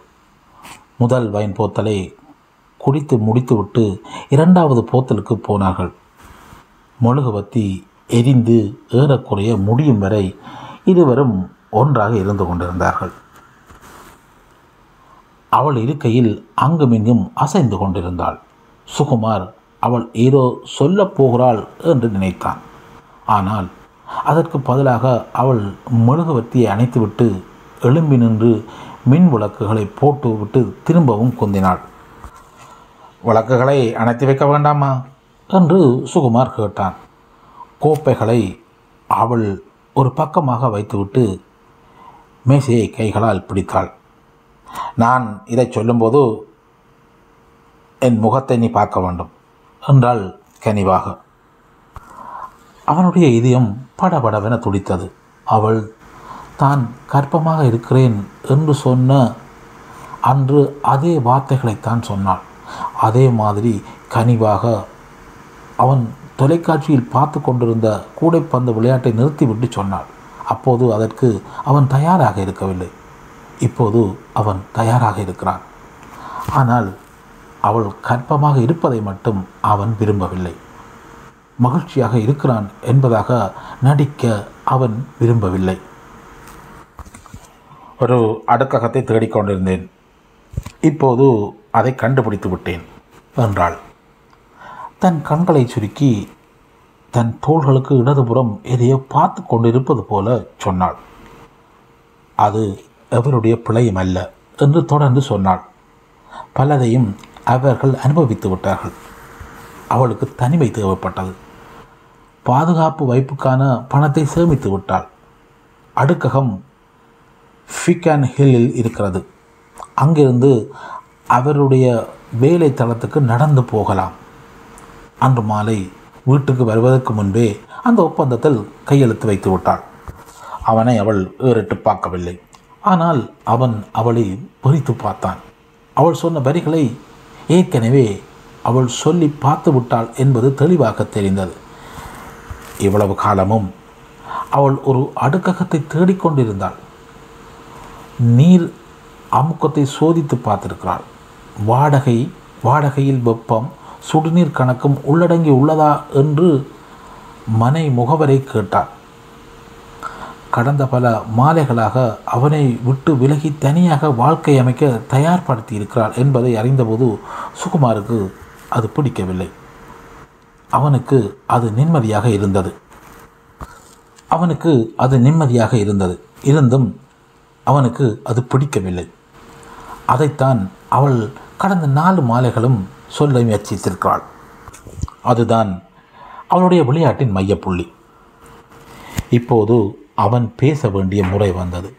முதல் வைன் போத்தலை குடித்து முடித்துவிட்டு இரண்டாவது போத்தலுக்கு போனார்கள். மெழுகுவத்தி எரிந்து ஏறக்குறைய முடியும் வரை இருவரும் ஒன்றாக இருந்து கொண்டிருந்தார்கள். அவள் இருக்கையில் அங்குமிங்கும் அசைந்து கொண்டிருந்தாள். சுகுமார் அவள் ஏதோ சொல்லப் போகிறாள் என்று நினைத்தான். ஆனால் அதற்கு பதிலாக அவள் மெழுகுவர்த்தியை அணைத்துவிட்டு எழும்பி நின்று மின் விளக்குகளை போட்டுவிட்டு திரும்பவும் குந்தினாள். விளக்குகளை அணைத்து வைக்க வேண்டாமா? என்று சுகுமார் கேட்டான். கோப்பைகளை அவள் ஒரு பக்கமாக வைத்துவிட்டு மேசையை கைகளால் பிடித்தாள். நான் இதை சொல்லும்போது என் முகத்தை நீ பார்க்க வேண்டும் என்றாள் கனிவாக. அவனுடைய இதயம் படபடவென துடித்தது. அவள் தான் கற்பமாக இருக்கிறேன் என்று சொன்ன அன்று அதே வார்த்தைகளைத்தான் சொன்னாள். அதே மாதிரி கனிவாக அவன் தொலைக்காட்சியில் பார்த்து கொண்டிருந்த கூடைப்பந்து விளையாட்டை நிறுத்திவிட்டு சொன்னாள். அப்போது அதற்கு அவன் தயாராக இருக்கவில்லை. இப்போது அவன் தயாராக இருக்கிறான். ஆனால் அவள் கற்பமாக இருப்பதை மட்டும் அவன் விரும்பவில்லை. மகிழ்ச்சியாக இருக்கிறான் என்பதாக நடிக்க அவன் விரும்பவில்லை. ஒரு அடுக்ககத்தை தேடிக்கொண்டிருந்தேன். இப்போது அதை கண்டுபிடித்து விட்டேன் என்றாள். தன் கண்களை சுருக்கி தன் தோள்களுக்கு இடதுபுறம் எதையோ பார்த்து கொண்டிருப்பது போல சொன்னாள். அது எவருடைய பிழையும் அல்ல என்று தொடர்ந்து சொன்னாள். பலதையும் அவர்கள் அனுபவித்து விட்டார்கள். அவளுக்கு தனிமை தேவைப்பட்டது. பாதுகாப்பு வைப்புக்கான பணத்தை சேமித்து விட்டாள். அடுக்ககம் ஃபிகான் ஹில்லில் இருக்கிறது. அங்கிருந்து அவருடைய வேலை தளத்துக்கு நடந்து போகலாம். அன்று மாலை வீட்டுக்கு வருவதற்கு முன்பே அந்த ஒப்பந்தத்தில் கையெழுத்து வைத்து விட்டாள். அவனை அவள் ஏறிட்டு பார்க்கவில்லை. ஆனால் அவன் அவளை பொறித்து பார்த்தான். அவள் சொன்ன வரிகளை ஏற்கனவே அவள் சொல்லி பார்த்து விட்டாள் என்பது தெளிவாக தெரிந்தது. இவ்வளவு காலமும் அவள் ஒரு அடுக்ககத்தை தேடிக்கொண்டிருந்தாள். நீர் அமுக்கத்தை சோதித்து பார்த்திருக்கிறாள். வாடகை வாடகையில் வெப்பம் சுடுநீர் கணக்கும் உள்ளடங்கி உள்ளதா என்று மனை முகவரை கேட்டார் கடந்த பல மாலைகளாக அவனை விட்டு விலகி தனியாக வாழ்க்கை அமைக்க தயார்படுத்தி இருக்கிறாள் என்பதை அறிந்தபோது சுகுமாருக்கு அது பிடிக்கவில்லை. அவனுக்கு அது நிம்மதியாக இருந்தது. அவனுக்கு அது நிம்மதியாக இருந்தது. இருந்தும் அவனுக்கு அது பிடிக்கவில்லை. அதைத்தான் அவள் கடந்த நாலு மாலைகளும் சொல்ல முயற்சித்திருக்கிறாள். அதுதான் அவளுடைய விளையாட்டின் மையப்புள்ளி. இப்போது அவன் பேச வேண்டிய முறை வந்தது.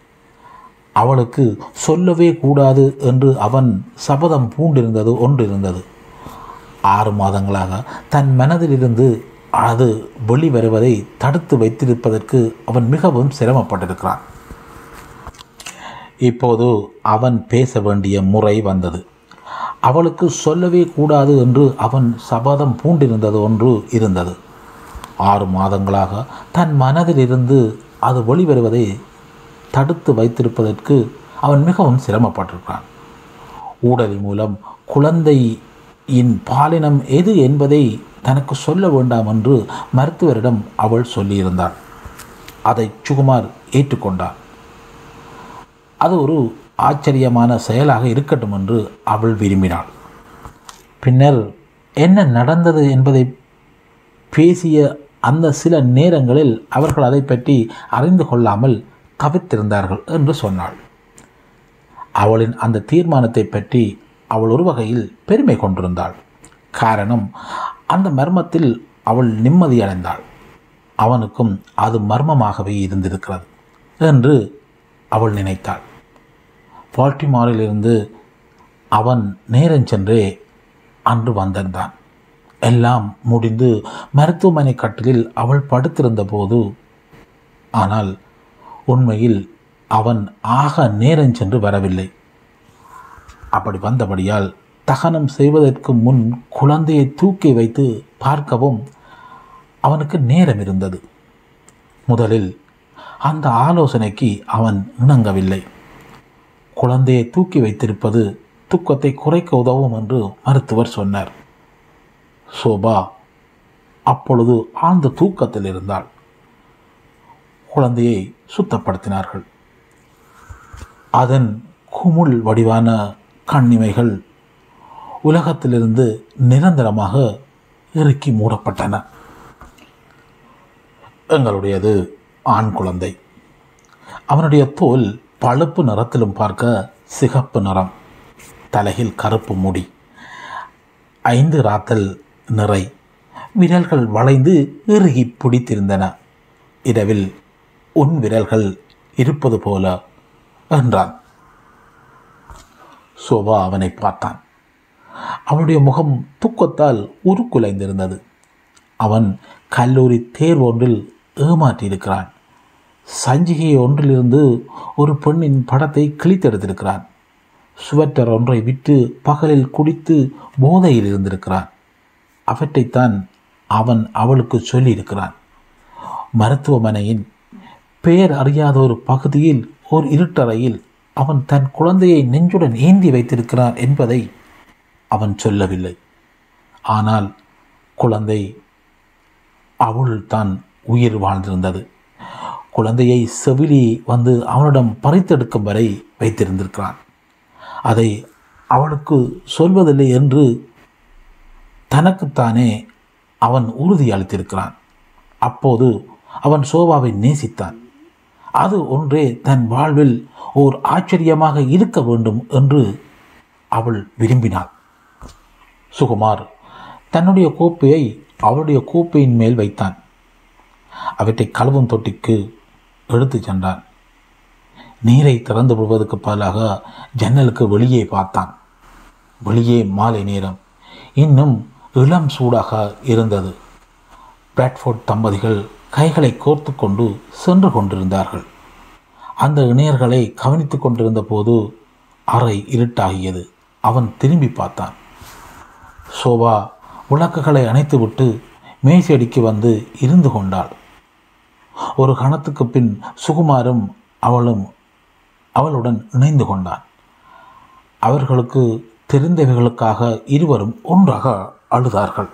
அவளுக்கு சொல்லவே கூடாது என்று அவன் சபதம் பூண்டிருந்தது ஒன்று இருந்தது ஆறு மாதங்களாக தன் மனதிலிருந்து அது வெளிவருவதை தடுத்து வைத்திருப்பதற்கு அவன் மிகவும் சிரமப்பட்டிருக்கிறான். இப்போது அவன் பேச வேண்டிய முறை வந்தது. அவளுக்கு சொல்லவே கூடாது என்று அவன் சபதம் பூண்டிருந்தது ஒன்று இருந்தது. ஆறு மாதங்களாக தன் மனதிலிருந்து அது வெளிவருவதை தடுத்து வைத்திருப்பதற்கு அவன் மிகவும் சிரமப்பட்டிருக்கிறான். ஊடல் மூலம் குழந்தையின் பாலினம் எது என்பதை தனக்கு சொல்ல வேண்டாம் என்று மருத்துவரிடம் அவள் சொல்லியிருந்தாள். அதை சுகுமார் ஏற்றுக்கொண்டார். அது ஒரு ஆச்சரியமான செயலாக இருக்கட்டும் என்று அவள் விரும்பினாள். பின்னர் என்ன நடந்தது என்பதை பேசிய அந்த சில நேரங்களில் அவர்கள் அதை பற்றி அறிந்து கொள்ளாமல் தவிர்த்திருந்தார்கள் என்று சொன்னாள். அவளின் அந்த தீர்மானத்தை பற்றி அவள் ஒரு வகையில் பெருமை கொண்டிருந்தாள். காரணம் அந்த மர்மத்தில் அவள் நிம்மதியடைந்தாள். அவனுக்கும் அது மர்மமாகவே இருந்திருக்கிறது என்று அவள் நினைத்தாள். பால்டிமாரிலிருந்து அவன் நேரம் சென்றே அன்று வந்திருந்தான். எல்லாம் முடிந்து மருத்துவமனை கட்டிலில் அவள் படுத்திருந்த போது ஆனால் உண்மையில் அவன் ஆக நேரம் சென்று வரவில்லை. அப்படி வந்தபடியால் தகனம் செய்வதற்கு முன் குழந்தையை தூக்கி வைத்து பார்க்கவும் அவனுக்கு நேரம் இருந்தது. முதலில் அந்த ஆலோசனைக்கு அவன் இணங்கவில்லை. குழந்தையை தூக்கி வைத்திருப்பது தூக்கத்தை குறைக்க உதவும் என்று மருத்துவர் சொன்னார். சோபா அப்பொழுது ஆழ்ந்த தூக்கத்தில் இருந்தாள். குழந்தையை சுத்தப்படுத்தினார்கள். அதன் குமுள் வடிவான கண்ணிமைகள் உலகத்திலிருந்து நிரந்தரமாக இறுக்கி மூடப்பட்டன. எங்களுடையது ஆண் குழந்தை. அவனுடைய தோல் பழுப்பு நிறத்திலும் பார்க்க சிகப்பு நிறம். தலையில் கருப்பு முடி. ஐந்து ராத்தல் நிறை. விரல்கள் வளைந்து இறுகி பிடித்திருந்தன. இரவில் உன் விரல்கள் இருப்பது போல என்றான். சோபா அவனை பார்த்தான். அவனுடைய முகம் தூக்கத்தால் உருக்குலைந்திருந்தது. அவன் கல்லூரி தேர்வு ஒன்றில் ஏமாற்றியிருக்கிறான். சஞ்சிகை ஒன்றிலிருந்து ஒரு பெண்ணின் படத்தை கிழித்தெடுத்திருக்கிறான். சுவெட்டர் ஒன்றை விட்டு பகலில் குடித்து போதையில் இருந்திருக்கிறான். அவற்றைத்தான் அவன் அவளுக்கு சொல்லியிருக்கிறான். மருத்துவமனையின் பெயர் அறியாத ஒரு பகுதியில் ஓர் இருட்டறையில் அவன் தன் குழந்தையை நெஞ்சுடன் ஏந்தி வைத்திருக்கிறான் என்பதை அவன் சொல்லவில்லை. ஆனால் குழந்தை அவள் தான் உயிர் வாழ்ந்திருந்தது. குழந்தையை செவிலி வந்து அவனிடம் பறித்தெடுக்கும் வரை வைத்திருந்திருக்கிறான். அதை அவளுக்கு சொல்வதில்லை என்று தனக்குத்தானே அவன் உறுதி அளித்திருக்கிறான். அப்போது அவன் சோபாவை நேசித்தான். அது ஒன்றே தன் வாழ்வில் ஓர் ஆச்சரியமாக இருக்க வேண்டும் என்று அவள் விரும்பினாள். சுகுமார் தன்னுடைய கோப்பையை அவளுடைய கோப்பையின் மேல் வைத்தான். அவற்றை கழுவும் தொட்டிக்கு எடுத்துச் சென்றான். நீரை திறந்து விடுவதற்கு பதிலாக ஜன்னலுக்கு வெளியே பார்த்தான். வெளியே மாலை நேரம். இன்னும் இளம் சூடாக இருந்தது. பிராட்ஃபோர்ட் தம்பதிகள் கைகளை கோர்த்து கொண்டு சென்று கொண்டிருந்தார்கள். அந்த இணையர்களை கவனித்து கொண்டிருந்த போது அறை இருட்டாகியது. அவன் திரும்பி பார்த்தான். சோபா விளக்குகளை அணைத்துவிட்டு மேசடிக்கு வந்து இருந்து கொண்டாள். ஒரு கணத்துக்கு பின் சுகுமாரும் அவளும் அவளுடன் இணைந்து கொண்டான். அவர்களுக்கு தெரிந்தவைகளுக்காக இருவரும் ஒன்றாக அழுதார்கள்.